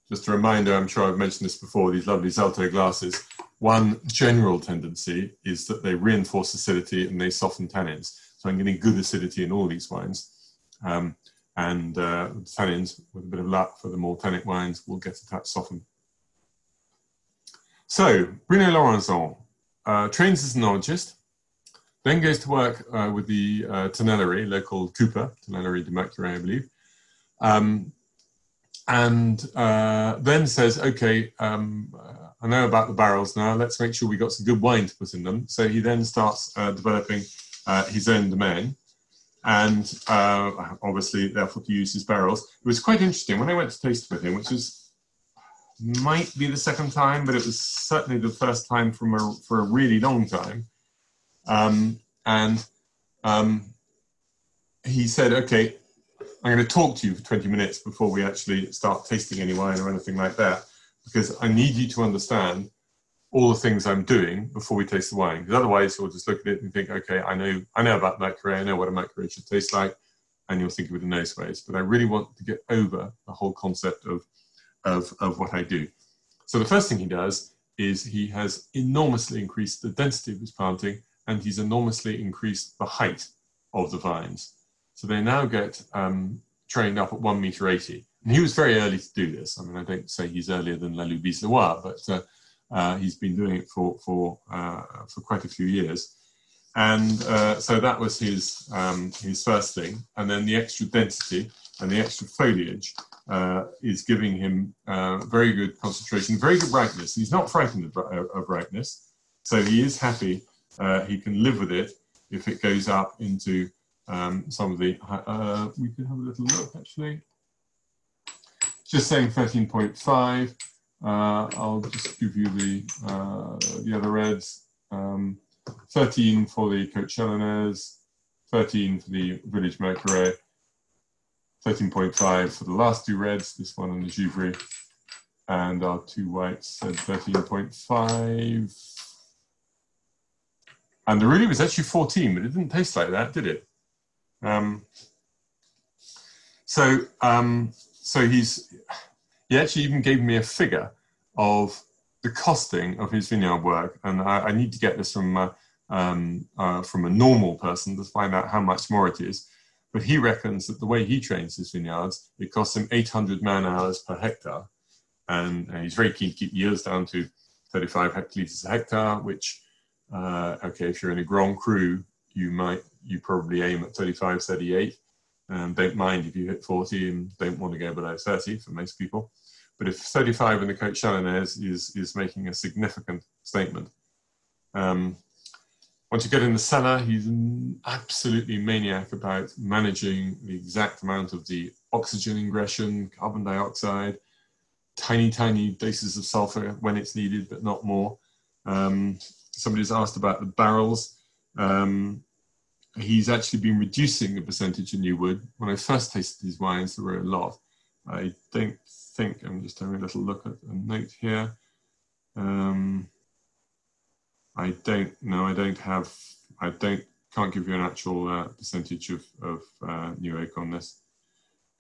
Just a reminder, I'm sure I've mentioned this before, these lovely Zalto glasses one general tendency is that they reinforce acidity and they soften tannins. So I'm getting good acidity in all these wines. Um, and uh, tannins, with a bit of luck for the more tannic wines, will get a touch softened. So, Bruno Lorenzon uh, trains as an enologist, then goes to work uh, with the uh, local Cooper, Tonnellerie de Mercurey, I believe. Um, and uh, then says, okay, um, I know about the barrels now. Let's make sure we got some good wine to put in them. So he then starts uh, developing uh, his own domain, and uh, obviously, therefore, to use his barrels. It was quite interesting when I went to taste with him, which was might be the second time, but it was certainly the first time from a, for a really long time. Um, and um, he said, "Okay, I'm going to talk to you for 20 minutes before we actually start tasting any wine or anything like that, because I need you to understand all the things I'm doing before we taste the wine. Because otherwise, you'll just look at it and think, okay, I know, I know about Mercurey, I know what a Mercurey should taste like, and you'll think of it in those ways. But I really want to get over the whole concept of, of, of what I do. So the first thing he does is he has enormously increased the density of his planting, and he's enormously increased the height of the vines. So they now get um, trained up at one meter 80. And he was very early to do this. I mean, I don't say he's earlier than Lalou Bize but uh, uh, he's been doing it for, for, uh, for quite a few years. And uh, so that was his, um, his first thing. And then the extra density and the extra foliage uh, is giving him uh, very good concentration, very good brightness. He's not frightened of, brightness. So he is happy. he can live with it if it goes up into um, some of the, we could have a little look actually. Just saying 13.5. Uh, I'll just give you the, uh, the other reds. Um, 13 for the Chalonnaise, 13 for the Village Mercurey, 13.5 for the last two reds, this one and the Givry, and our two whites said 13.5. And the really was actually 14, but it didn't taste like that, did it? Um, so, um, so he's he actually even gave me a figure of the costing of his vineyard work, and I, I need to get this from uh, um, uh, from a normal person to find out how much more it is. But he reckons that the way he trains his vineyards, it costs him 800 man hours per hectare, and uh, he's very keen to keep yields down to 35 hectolitres a hectare, which, uh, okay, if you're in a Grand Cru, you might you probably aim at 35, 38. Um, don't mind if you hit 40 and don't want to go below 30 for most people. But if 35 in the Cote Chalonnaise is, is making a significant statement. Um, once you get in the cellar, he's absolutely maniac about managing the exact amount of the oxygen ingression, carbon dioxide, tiny, tiny doses of sulfur when it's needed, but not more. Um, somebody's asked about the barrels. Um, he's actually been reducing the percentage of new wood. When I first tasted these wines, there were a lot. I don't think, I'm just having a little look at a note here. Um, I don't know, I don't have, I don't, can't give you an actual uh, percentage of, of uh, new oak on this.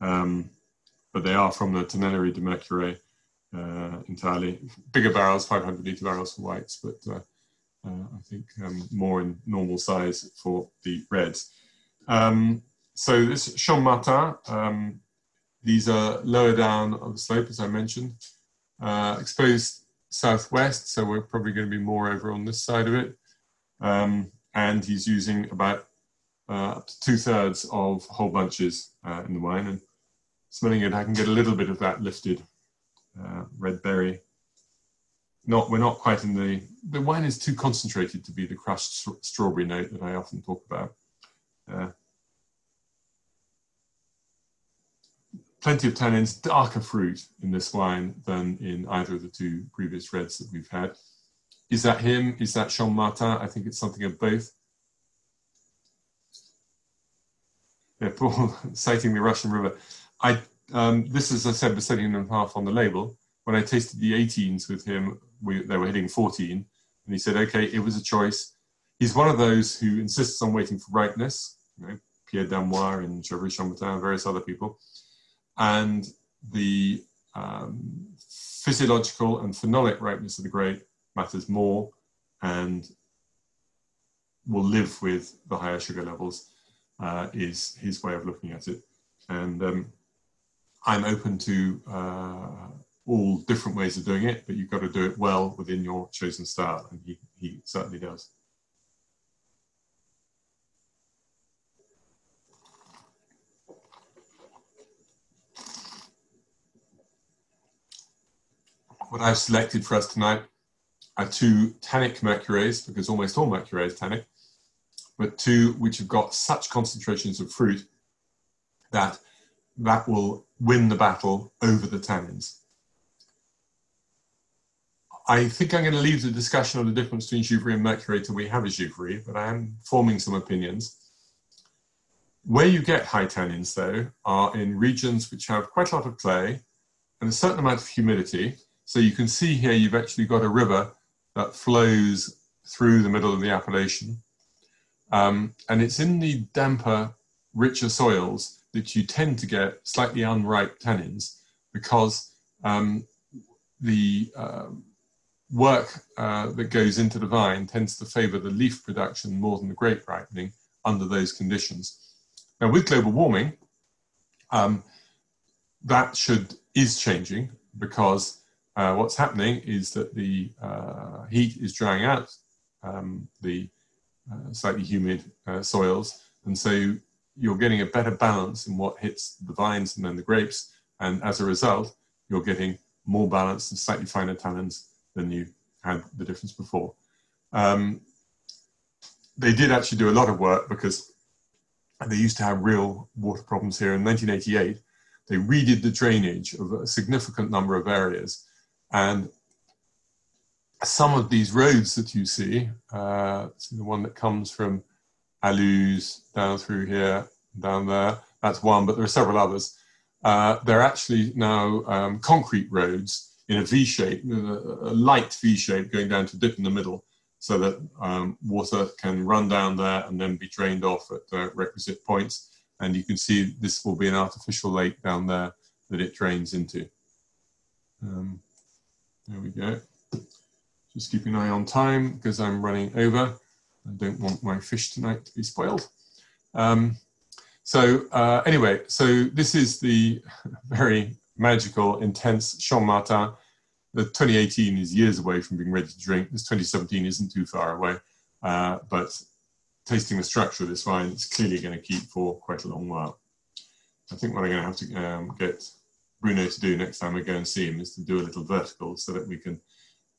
Um, but they are from the Tonnellerie de Mercurey uh, entirely. Bigger barrels, 500 litre barrels for whites, but uh, I think um, more in normal size for the reds. Um, so this Champ Martin, um, these are lower down on the slope, as I mentioned, uh, exposed southwest, so we're probably going to be more over on this side of it. Um, and he's using about uh, up to two thirds of whole bunches uh, in the wine. And smelling it, I can get a little bit of that lifted uh, red berry not we're not quite in the the wine is too concentrated to be the crushed strawberry note that I often talk about. Uh, plenty of tannins, darker fruit in this wine than in either of the two previous reds that we've had. Is that him? Is that Jean Martin? I think it's something of both. Yeah, Paul citing the Russian River. I um, this, as I said, was half on the label. When I tasted the 18s with him, we, they were hitting 14. And he said, okay, it was a choice. He's one of those who insists on waiting for ripeness, you know, Pierre Damoy and Geoffroy Chambertin and various other people. And the um, physiological and phenolic ripeness of the grape matters more and will live with the higher sugar levels, uh, is his way of looking at it. And um, I'm open to uh, all different ways of doing it, but you've got to do it well within your chosen style, and he, he certainly does. what I've selected for us tonight are two tannic Mercureys, because almost all Mercurey is tannic, but two which have got such concentrations of fruit that that will win the battle over the tannins. I think I'm going to leave the discussion on the difference between Givry and Mercurey till we have a Givry, but I am forming some opinions. Where you get high tannins, though, are in regions which have quite a lot of clay and a certain amount of humidity. So you can see here you've actually got a river that flows through the middle of the appellation. Um, and it's in the damper, richer soils that you tend to get slightly unripe tannins because um, the uh, work uh, that goes into the vine tends to favor the leaf production more than the grape ripening under those conditions. Now, with global warming, um, that should is changing because uh, what's happening is that the uh, heat is drying out um, the uh, slightly humid uh, soils, and so you're getting a better balance in what hits the vines and then the grapes, and as a result, you're getting more balanced and slightly finer tannins than you had the difference before. Um, they did actually do a lot of work because they used to have real water problems here. In 1988, they redid the drainage of a significant number of areas. And some of these roads that you see, uh, the one that comes from Aluze down through here, down there, that's one, but there are several others. Uh, they're actually now um, concrete roads in a V shape, a, light V shape going down to dip in the middle so that um, water can run down there and then be drained off at the requisite points. And you can see this will be an artificial lake down there that it drains into. Um, there we go. Just keep an eye on time because I'm running over. I don't want my fish tonight to be spoiled. Um, so uh, anyway, so this is the very magical, intense Martin. The 2018 is years away from being ready to drink. This 2017 isn't too far away, uh, but tasting the structure of this wine, it's clearly going to keep for quite a long while. I think what I'm going to have to um, get Bruno to do next time we go and see him is to do a little vertical so that we can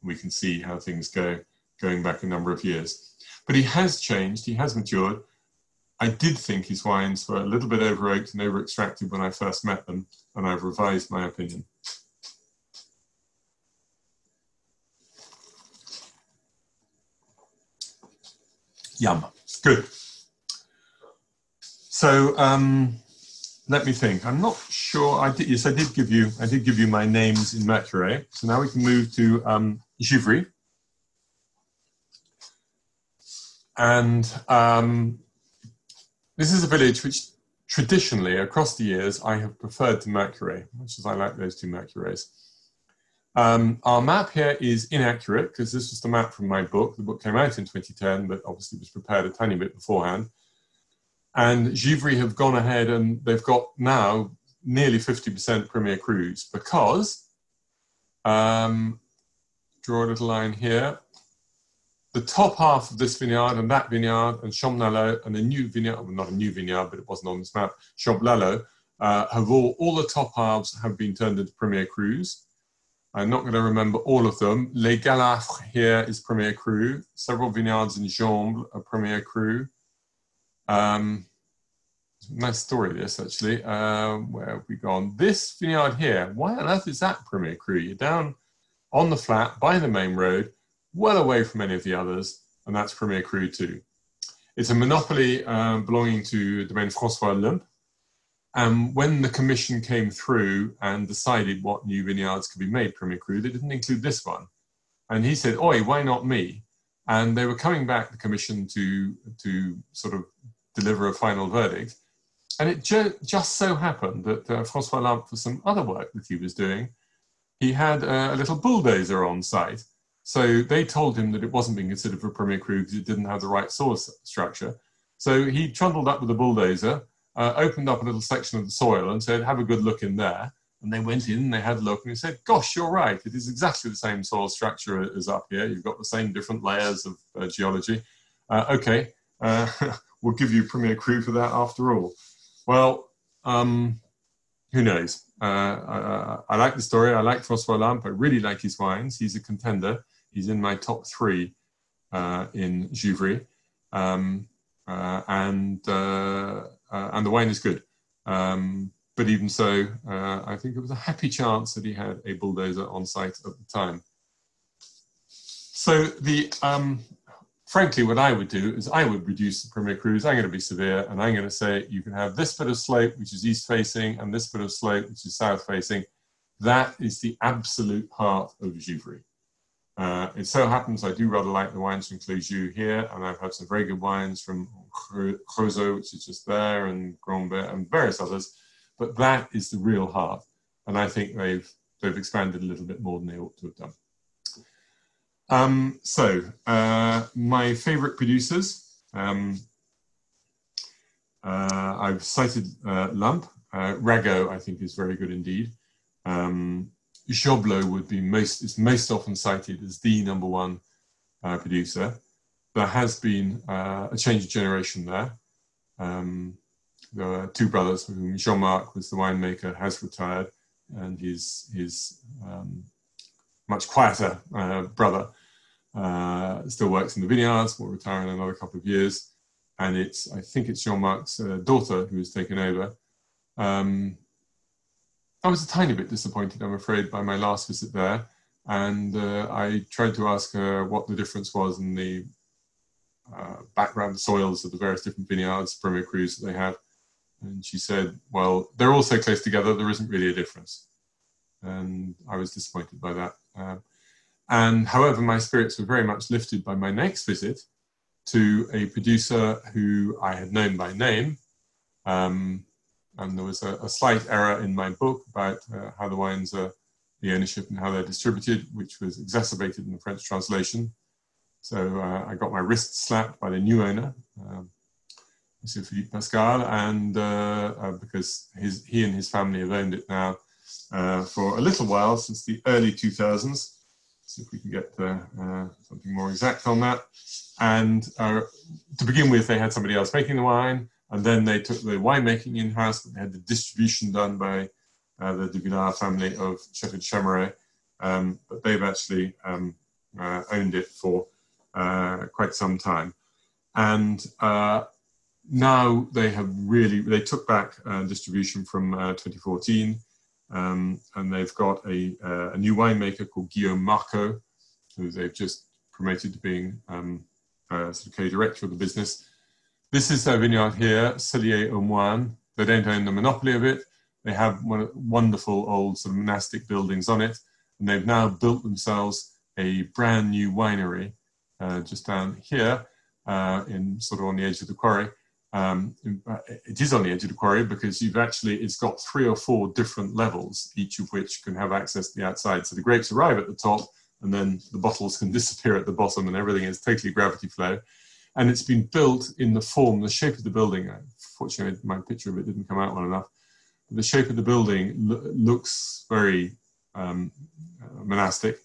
we can see how things go going back a number of years. But he has changed, he has matured. I did think his wines were a little bit over oaked and over extracted when I first met them, and I've revised my opinion. Yum. Good. So um, let me think. I'm not sure. I did. Yes, I did give you. I did give you my names in Mercurey. So now we can move to um, Givry. And um, this is a village which traditionally, across the years, I have preferred to Mercurey, much as I like those two Mercureys. Um, our map here is inaccurate because this was the map from my book. The book came out in 2010, but obviously was prepared a tiny bit beforehand. And Givry have gone ahead and they've got now nearly 50% Premier Crus because, um, draw a little line here, the top half of this vineyard and that vineyard and Champnalot and a new vineyard, well, not a new vineyard, but it wasn't on this map, Champ-Lalot, uh, have all, all the top halves have been turned into Premier Crus. I'm not going to remember all of them. Les Galafres here is Premier Cru. Several vineyards in Jambles are Premier Cru. Um, nice story, this actually. Um, where have we gone? This vineyard here, why on earth is that Premier Cru? You're down on the flat by the main road, well away from any of the others, and that's Premier Cru too. It's a monopoly um, belonging to Domaine Francois Lumpp, and when the commission came through and decided what new vineyards could be made Premier Cru, they didn't include this one. And he said, Oi, why not me? And they were coming back, the commission, to, to sort of deliver a final verdict. And it ju- just so happened that uh, Francois Lumpp, for some other work that he was doing, he had uh, a little bulldozer on site. So they told him that it wasn't being considered for Premier Cru because it didn't have the right soil structure. So he trundled up with a bulldozer uh, opened up a little section of the soil and said, have a good look in there. And they went in and they had a look and they said, gosh, you're right. It is exactly the same soil structure as up here. You've got the same different layers of uh, geology. Uh, okay, uh, we'll give you Premier Cru for that after all. Well, um, who knows? Uh, I, I, like the story. I like Francois Lumpp. I really like his wines. He's a contender. He's in my top three uh, in Givry. Um, uh, and uh, uh, and the wine is good. Um, but even so, uh, I think it was a happy chance that he had a bulldozer on site at the time. So the um, frankly, what I would do is I would reduce the Premier Crus. I'm going to be severe, and I'm going to say you can have this bit of slope, which is east facing, and this bit of slope, which is south facing. That is the absolute heart of Givry. Uh, it so happens I do rather like the wines from Clos here, and I've had some very good wines from Crauzot, which is just there, and Grande Berge, and various others. But that is the real heart, and I think they've they've expanded a little bit more than they ought to have done. Um, so, uh, my favorite producers. Um, uh, I've cited uh, Lumpp. Uh, Ragot, I think, is very good indeed. Um, Joblot would be most is most often cited as the number one uh, producer. There has been uh, a change of generation there. Um, there are two brothers, whom Jean-Marc was the winemaker, has retired, and his his um, much quieter uh, brother uh, still works in the vineyards, will retire in another couple of years. And it's, I think it's Jean Marc's uh, daughter who has taken over. Um, I was a tiny bit disappointed, I'm afraid, by my last visit there. And uh, I tried to ask her what the difference was in the uh, background soils of the various different vineyards, Premier Crus that they have. And she said, well, they're all so close together, there isn't really a difference. And I was disappointed by that. Uh, and however, my spirits were very much lifted by my next visit to a producer who I had known by name. Um, and there was a, a, slight error in my book about uh, how the wines are, the ownership and how they're distributed, which was exacerbated in the French translation. So uh, I got my wrist slapped by the new owner, um, Monsieur Philippe Pascal, and uh, uh, because his, he and his family have owned it now uh, for a little while, since the early 2000s see if we can get uh, something more exact on that. And to begin with, they had somebody else making the wine, and then they took the winemaking in house, they had the distribution done by uh, the Devillard family of Chateau de Um, but they've actually um, uh, owned it for uh, quite some time. And uh, now they have really, they took back distribution from 2014 um, and they've got a, uh, a, new winemaker called Guillaume Marko, who they've just promoted to being um, uh, sort of co-director of the business. This is their vineyard here, Cellier aux Moines. They don't own the monopoly of it. They have one, wonderful old sort of monastic buildings on it, and they've now built themselves a brand new winery uh, just down here, uh, in sort of on the edge of the quarry. Um, it is on the edge of the quarry because you've actually it's got three or four different levels, each of which can have access to the outside. So the grapes arrive at the top, and then the bottles can disappear at the bottom, and everything is totally gravity flow. And it's been built in the form, the shape of the building. Fortunately, my picture of it didn't come out well enough. The shape of the building lo- looks very um, uh, monastic,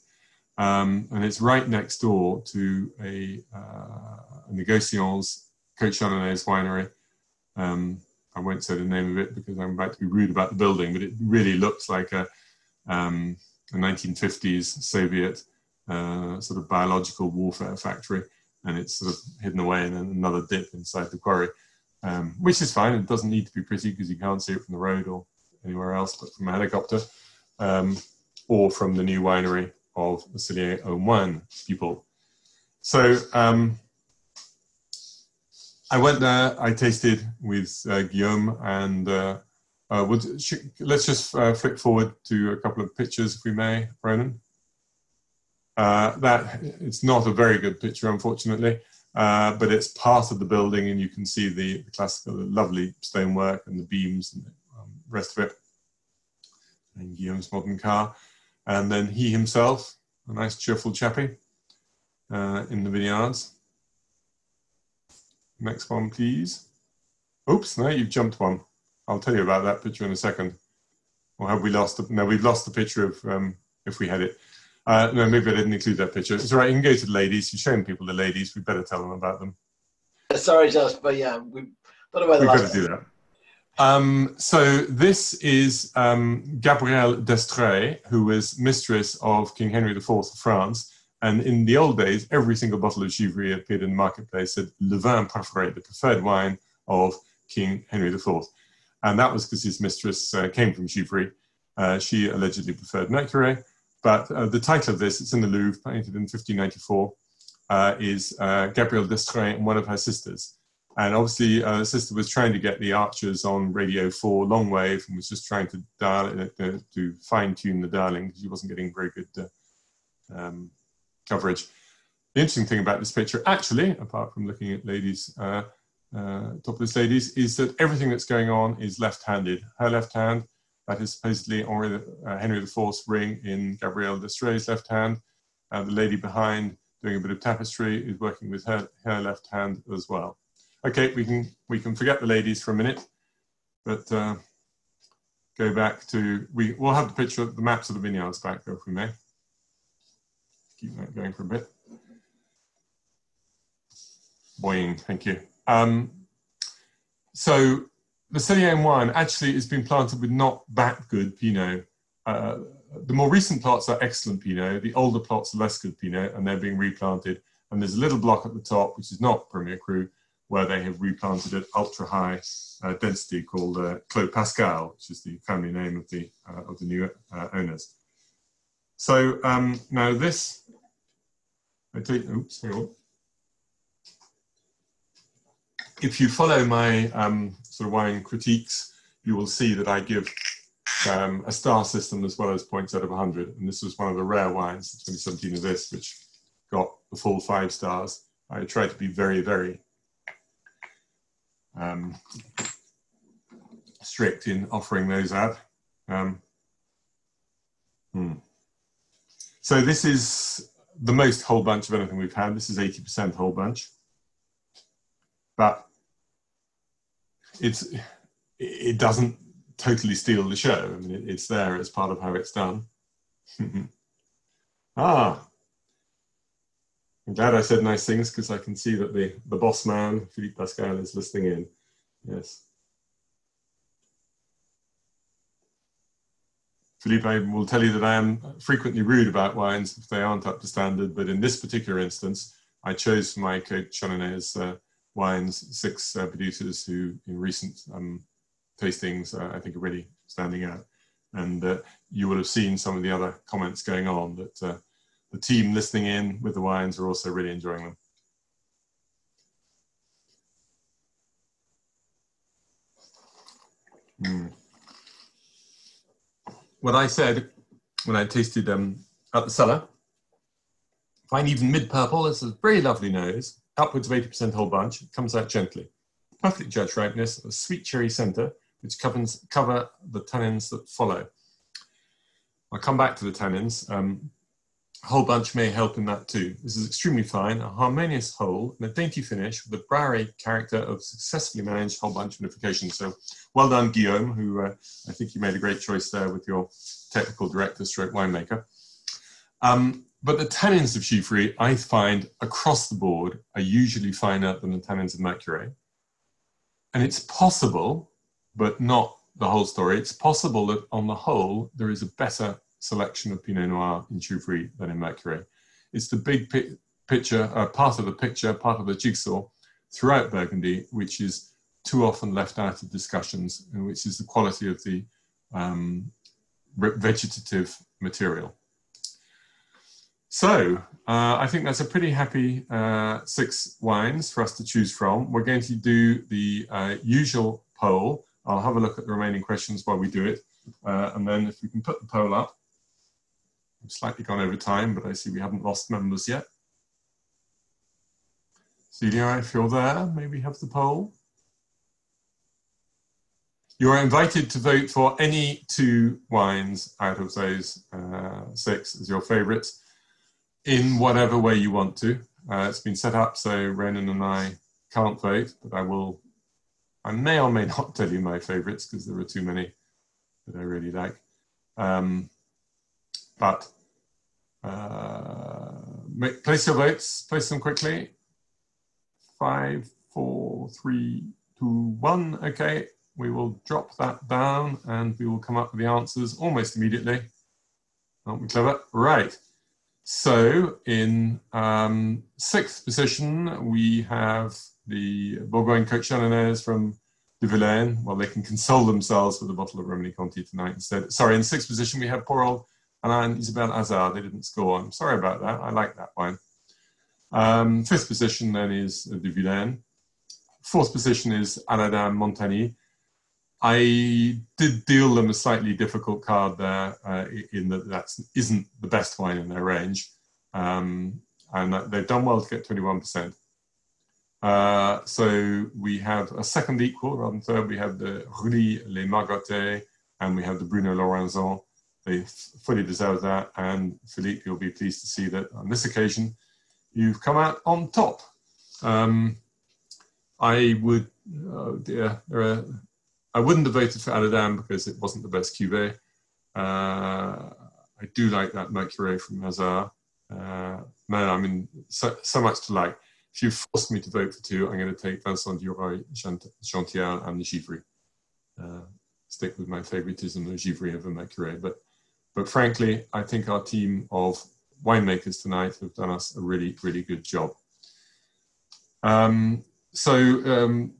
um, and it's right next door to a, uh, a Negociants Coach Chardonnay's winery. Um, I won't say the name of it because I'm about to be rude about the building, but it really looks like a, um, a 1950s Soviet uh, sort of biological warfare factory, and it's sort of hidden away in another dip inside the quarry, um, which is fine. It doesn't need to be pretty because you can't see it from the road or anywhere else, but from a helicopter um, or from the new winery of the Cellier aux Moines people. So um, I went there. I tasted with uh, Guillaume, and uh, uh, would, let's just uh, flick forward to a couple of pictures, if we may, Ronan. Uh, that it's not a very good picture, unfortunately, uh, but it's part of the building, and you can see the, the classical, the lovely stonework and the beams and the um, rest of it. And Guillaume's modern car, and then he himself, a nice cheerful chappie, in the vineyards. Next one, please. Oops, no, you've jumped one. I'll tell you about that picture in a second. Or have we lost the, no, we've lost the picture of, um, if we had it. Uh, no, maybe I didn't include that picture. It's all right, you can go to the ladies. You've shown people the ladies. We better tell them about them. Sorry, Josh, but yeah, we don't know whether we better do that. Um, so this is um, Gabrielle d'Estrées, who was mistress of King Henry IV of France. And in the old days, every single bottle of Givry appeared in the marketplace said Le vin préféré, the preferred wine of King Henry IV. And that was because his mistress uh, came from Givry. Uh, she allegedly preferred Mercurey. But uh, the title of this, it's in the Louvre, painted in 1594, uh, is uh, Gabrielle d'Estrées and one of her sisters. And obviously, uh, the sister was trying to get the Archers on Radio 4 long wave and was just trying to dial it, uh, to fine tune the dialing because she wasn't getting very good uh, um, coverage. The interesting thing about this picture, actually, apart from looking at ladies, uh, topless ladies, is that everything that's going on is left handed. Her left hand, that is supposedly Henri, uh, Henry IV's ring in Gabrielle d'Estrées' left hand. the lady behind doing a bit of tapestry is working with her, her left hand as well. Okay, we can we can forget the ladies for a minute, but uh, go back to we. We'll have the picture, of the maps of the vineyards back there if we may. Keep that going for a bit. Boing, thank you. Um, so the Cellier wine actually has been planted with not that good Pinot. Uh, the more recent plots are excellent Pinot. The older plots are less good Pinot, and they're being replanted. And there's a little block at the top, which is not Premier Cru, where they have replanted at ultra high uh, density called uh, Clos Pascal, which is the family name of the, uh, of the new uh, owners. So um, now this, I take, oops. If you follow my um, wine critiques, you will see that I give um, a star system as well as points out of 100. And this was one of the rare wines, 2017 of this, which got the full five stars. I tried to be very, very um, strict in offering those out. Um, hmm. So this is the most whole bunch of anything we've had. This is 80% whole bunch. But it's it doesn't totally steal the show. I mean, it, it's there as part of how it's done. ah, I'm glad I said nice things because I can see that the, the boss man, Philippe Pascal, is listening in. Yes. I will tell you that I am frequently rude about wines if they aren't up to standard, but in this particular instance, I chose my Chalonnaise uh, wines six uh, producers who, in recent um, tastings, uh, I think are really standing out. And uh, you will have seen some of the other comments going on that uh, the team listening in with the wines are also really enjoying them. Mm. What I said when I tasted them um, at the cellar, fine even mid-purple, it's a very lovely nose, upwards of 80% whole bunch, it comes out gently. Perfect judge ripeness, a sweet cherry center, which covers, cover the tannins that follow. I'll come back to the tannins. Um, a whole bunch may help in that too. This is extremely fine, a harmonious whole, and a dainty finish with the Browry character of successfully managed whole bunch vinification. So well done, Guillaume, who uh, I think you made a great choice there with your technical director stroke winemaker. Um, but the tannins of Givry, I find across the board, are usually finer than the tannins of Mercurey. And it's possible, but not the whole story, it's possible that on the whole, there is a better selection of Pinot Noir in Givry than in Mercurey. It's the big pi- picture, uh, part of the picture, part of the jigsaw throughout Burgundy, which is too often left out of discussions, and which is the quality of the um, vegetative material. So uh, I think that's a pretty happy uh, six wines for us to choose from. We're going to do the uh, usual poll. I'll have a look at the remaining questions while we do it. Uh, and then if we can put the poll up. I've slightly gone over time, but I see we haven't lost members yet. Celia, if you're there, maybe have the poll. You are invited to vote for any two wines out of those uh, six as your favourites in whatever way you want to. Uh, it's been set up so Ronan and I can't vote, but I will. I may or may not tell you my favourites because there are too many that I really like. Um, but uh, make, place your votes, place them quickly. Five, four, three, two, one. Okay, we will drop that down and we will come up with the answers almost immediately. Aren't we clever? Right. So in um, sixth position, we have the Bourgogne Côte from de Villaine. Well, they can console themselves with a bottle of Romanée-Conti tonight instead. Sorry, in sixth position, we have poor old Alain Isabelle Hasard. They didn't score. I'm sorry about that. I like that wine. Um, fifth position then is de Villaine. Fourth position is Aladame Montagny. I did deal them a slightly difficult card there uh, in that that isn't the best wine in their range. Um, and they've done well to get 21%. Uh, so we have a second equal, rather than third, we have the Rully Les Margotés and we have the Bruno Lorenzon. They fully deserve that. And Philippe, you'll be pleased to see that on this occasion, you've come out on top. Um, I would, oh dear, there are I wouldn't have voted for Aladame because it wasn't the best cuvee. Uh, I do like that Mercurey from Hasard. Uh, man, I mean, so, so, much to like. If you forced me to vote for two, I'm going to take Vincent Dureuil, Janthial, and Givry. Uh, stick with my favoritism of Givry over Mercurey. But, but frankly, I think our team of winemakers tonight have done us a really, really good job. Um, so um,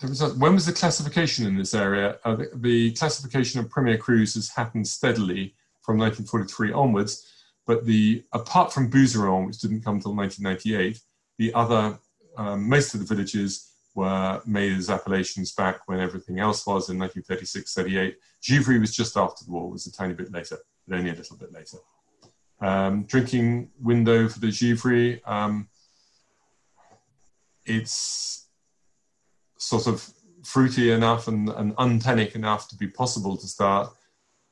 when was the classification in this area? Uh, the, the, classification of Premier Crus has happened steadily from 1943 onwards, but the apart from Bouzeron, which didn't come until 1998, the other um, most of the villages were made as appellations back when everything else was in 1936-38. Givry was just after the war, was a tiny bit later, but only a little bit later. Um, drinking window for the Givry, um, it's sort of fruity enough and, and untannic enough to be possible to start.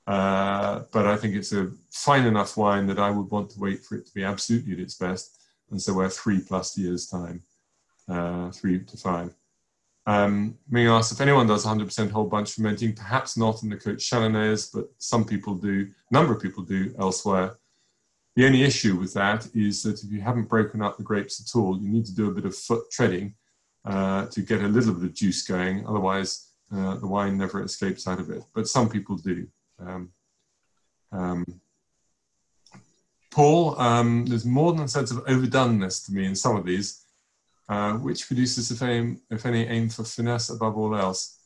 Uh, but I think it's a fine enough wine that I would want to wait for it to be absolutely at its best. And so we're three plus years time, uh, three to five. Um, asked if anyone does 100% whole bunch fermenting, perhaps not in the Côte Chalonnaise, but some people do, a number of people do elsewhere. The only issue with that is that if you haven't broken up the grapes at all, you need to do a bit of foot treading uh, to get a little bit of juice going. Otherwise, uh, the wine never escapes out of it. But some people do. Um, um, Paul, um, there's more than a sense of overdoneness to me in some of these, uh, which produces, if, aim, if any, aim for finesse above all else.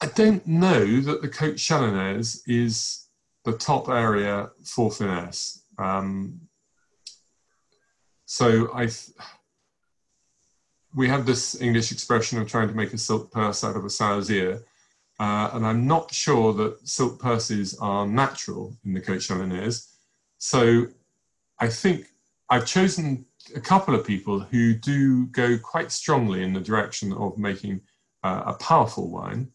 I don't know that the Côte Chalonnaise is the top area for finesse. Um, so I, we have this English expression of trying to make a silk purse out of a sow's ear. Uh, and I'm not sure that silk purses are natural in the Côte Chalonnaise. So I think I've chosen a couple of people who do go quite strongly in the direction of making uh, a powerful wine.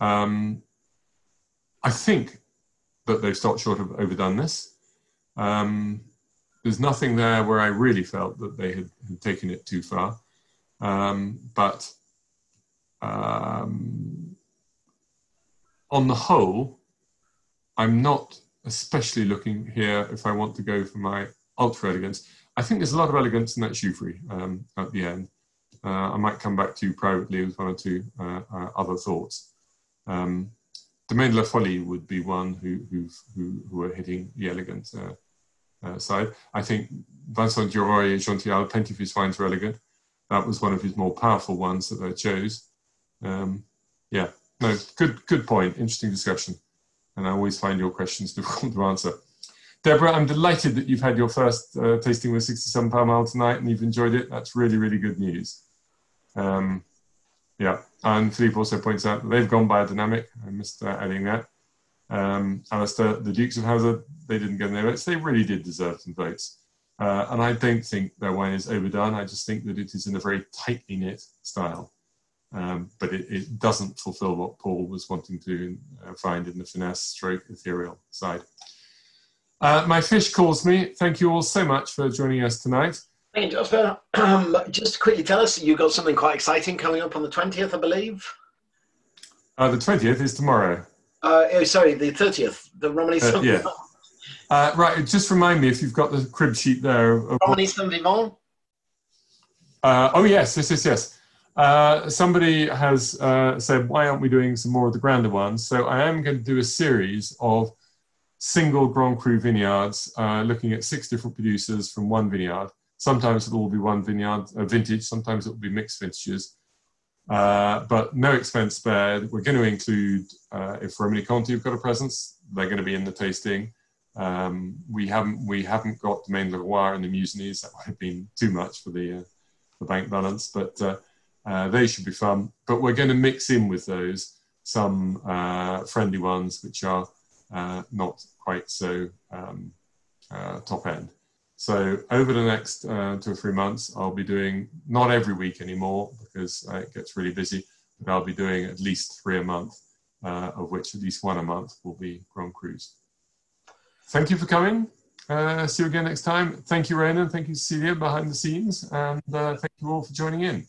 Um, I think that they've stopped short of overdone this. Um, there's nothing there where I really felt that they had, had taken it too far. Um, but um, on the whole, I'm not especially looking here if I want to go for my ultra elegance. I think there's a lot of elegance in that Givry um, at the end. Uh, I might come back to you privately with one or two uh, uh, other thoughts. Um, Domaine la Folie would be one who, who, who, are hitting the elegant uh, uh, side. I think Vincent Dureuil and of his wines are elegant that was one of his more powerful ones that I chose. Um, yeah, no, good, good point. Interesting discussion, and I always find your questions difficult to answer. Deborah, I'm delighted that you've had your first uh, tasting with 67 Pall Mall tonight and you've enjoyed it. That's really, really good news. Um, yeah, and Philippe also points out that they've gone biodynamic. I missed uh, adding that. Um, Alistair, the Dukes of Hazard, they didn't get any votes. They really did deserve some votes. Uh, and I don't think their wine is overdone. I just think that it is in a very tightly knit style. Um, but it, it, doesn't fulfill what Paul was wanting to uh, find in the finesse stroke ethereal side. Uh, my fish calls me. Thank you all so much for joining us tonight. Thank you, Jasper. Um, just quickly tell us, you got something quite exciting coming up on the 20th, I believe? Uh, the 20th is tomorrow. Uh, oh, sorry, the 30th. The Romanée uh, yeah. Uh, right, just remind me if you've got the crib sheet there. Romanée Saint Vivant? Uh, oh, yes, yes, yes, yes. Uh, somebody has uh, said, why aren't we doing some more of the grander ones? So I am going to do a series of single Grand Cru vineyards, uh, looking at six different producers from one vineyard. Sometimes it'll all be one vineyard, uh, vintage. Sometimes it will be mixed vintages. Uh, but no expense spared. We're going to include, uh, if Romanée-Conti have got a presence, they're going to be in the tasting. Um, we haven't we haven't got Domaine Leroy and the Musigny's. That would have been too much for the uh, the bank balance, but uh, uh, they should be fun. But we're going to mix in with those some uh, friendly ones which are uh, not quite so um, uh, top end. So over the next two or three months, I'll be doing not every week anymore because it gets really busy, but I'll be doing at least three a month, of which at least one a month will be Grand Crus. Thank you for coming. Uh, see you again next time. Thank you, Ronan. Thank you, Cecilia, behind the scenes. And uh, thank you all for joining in.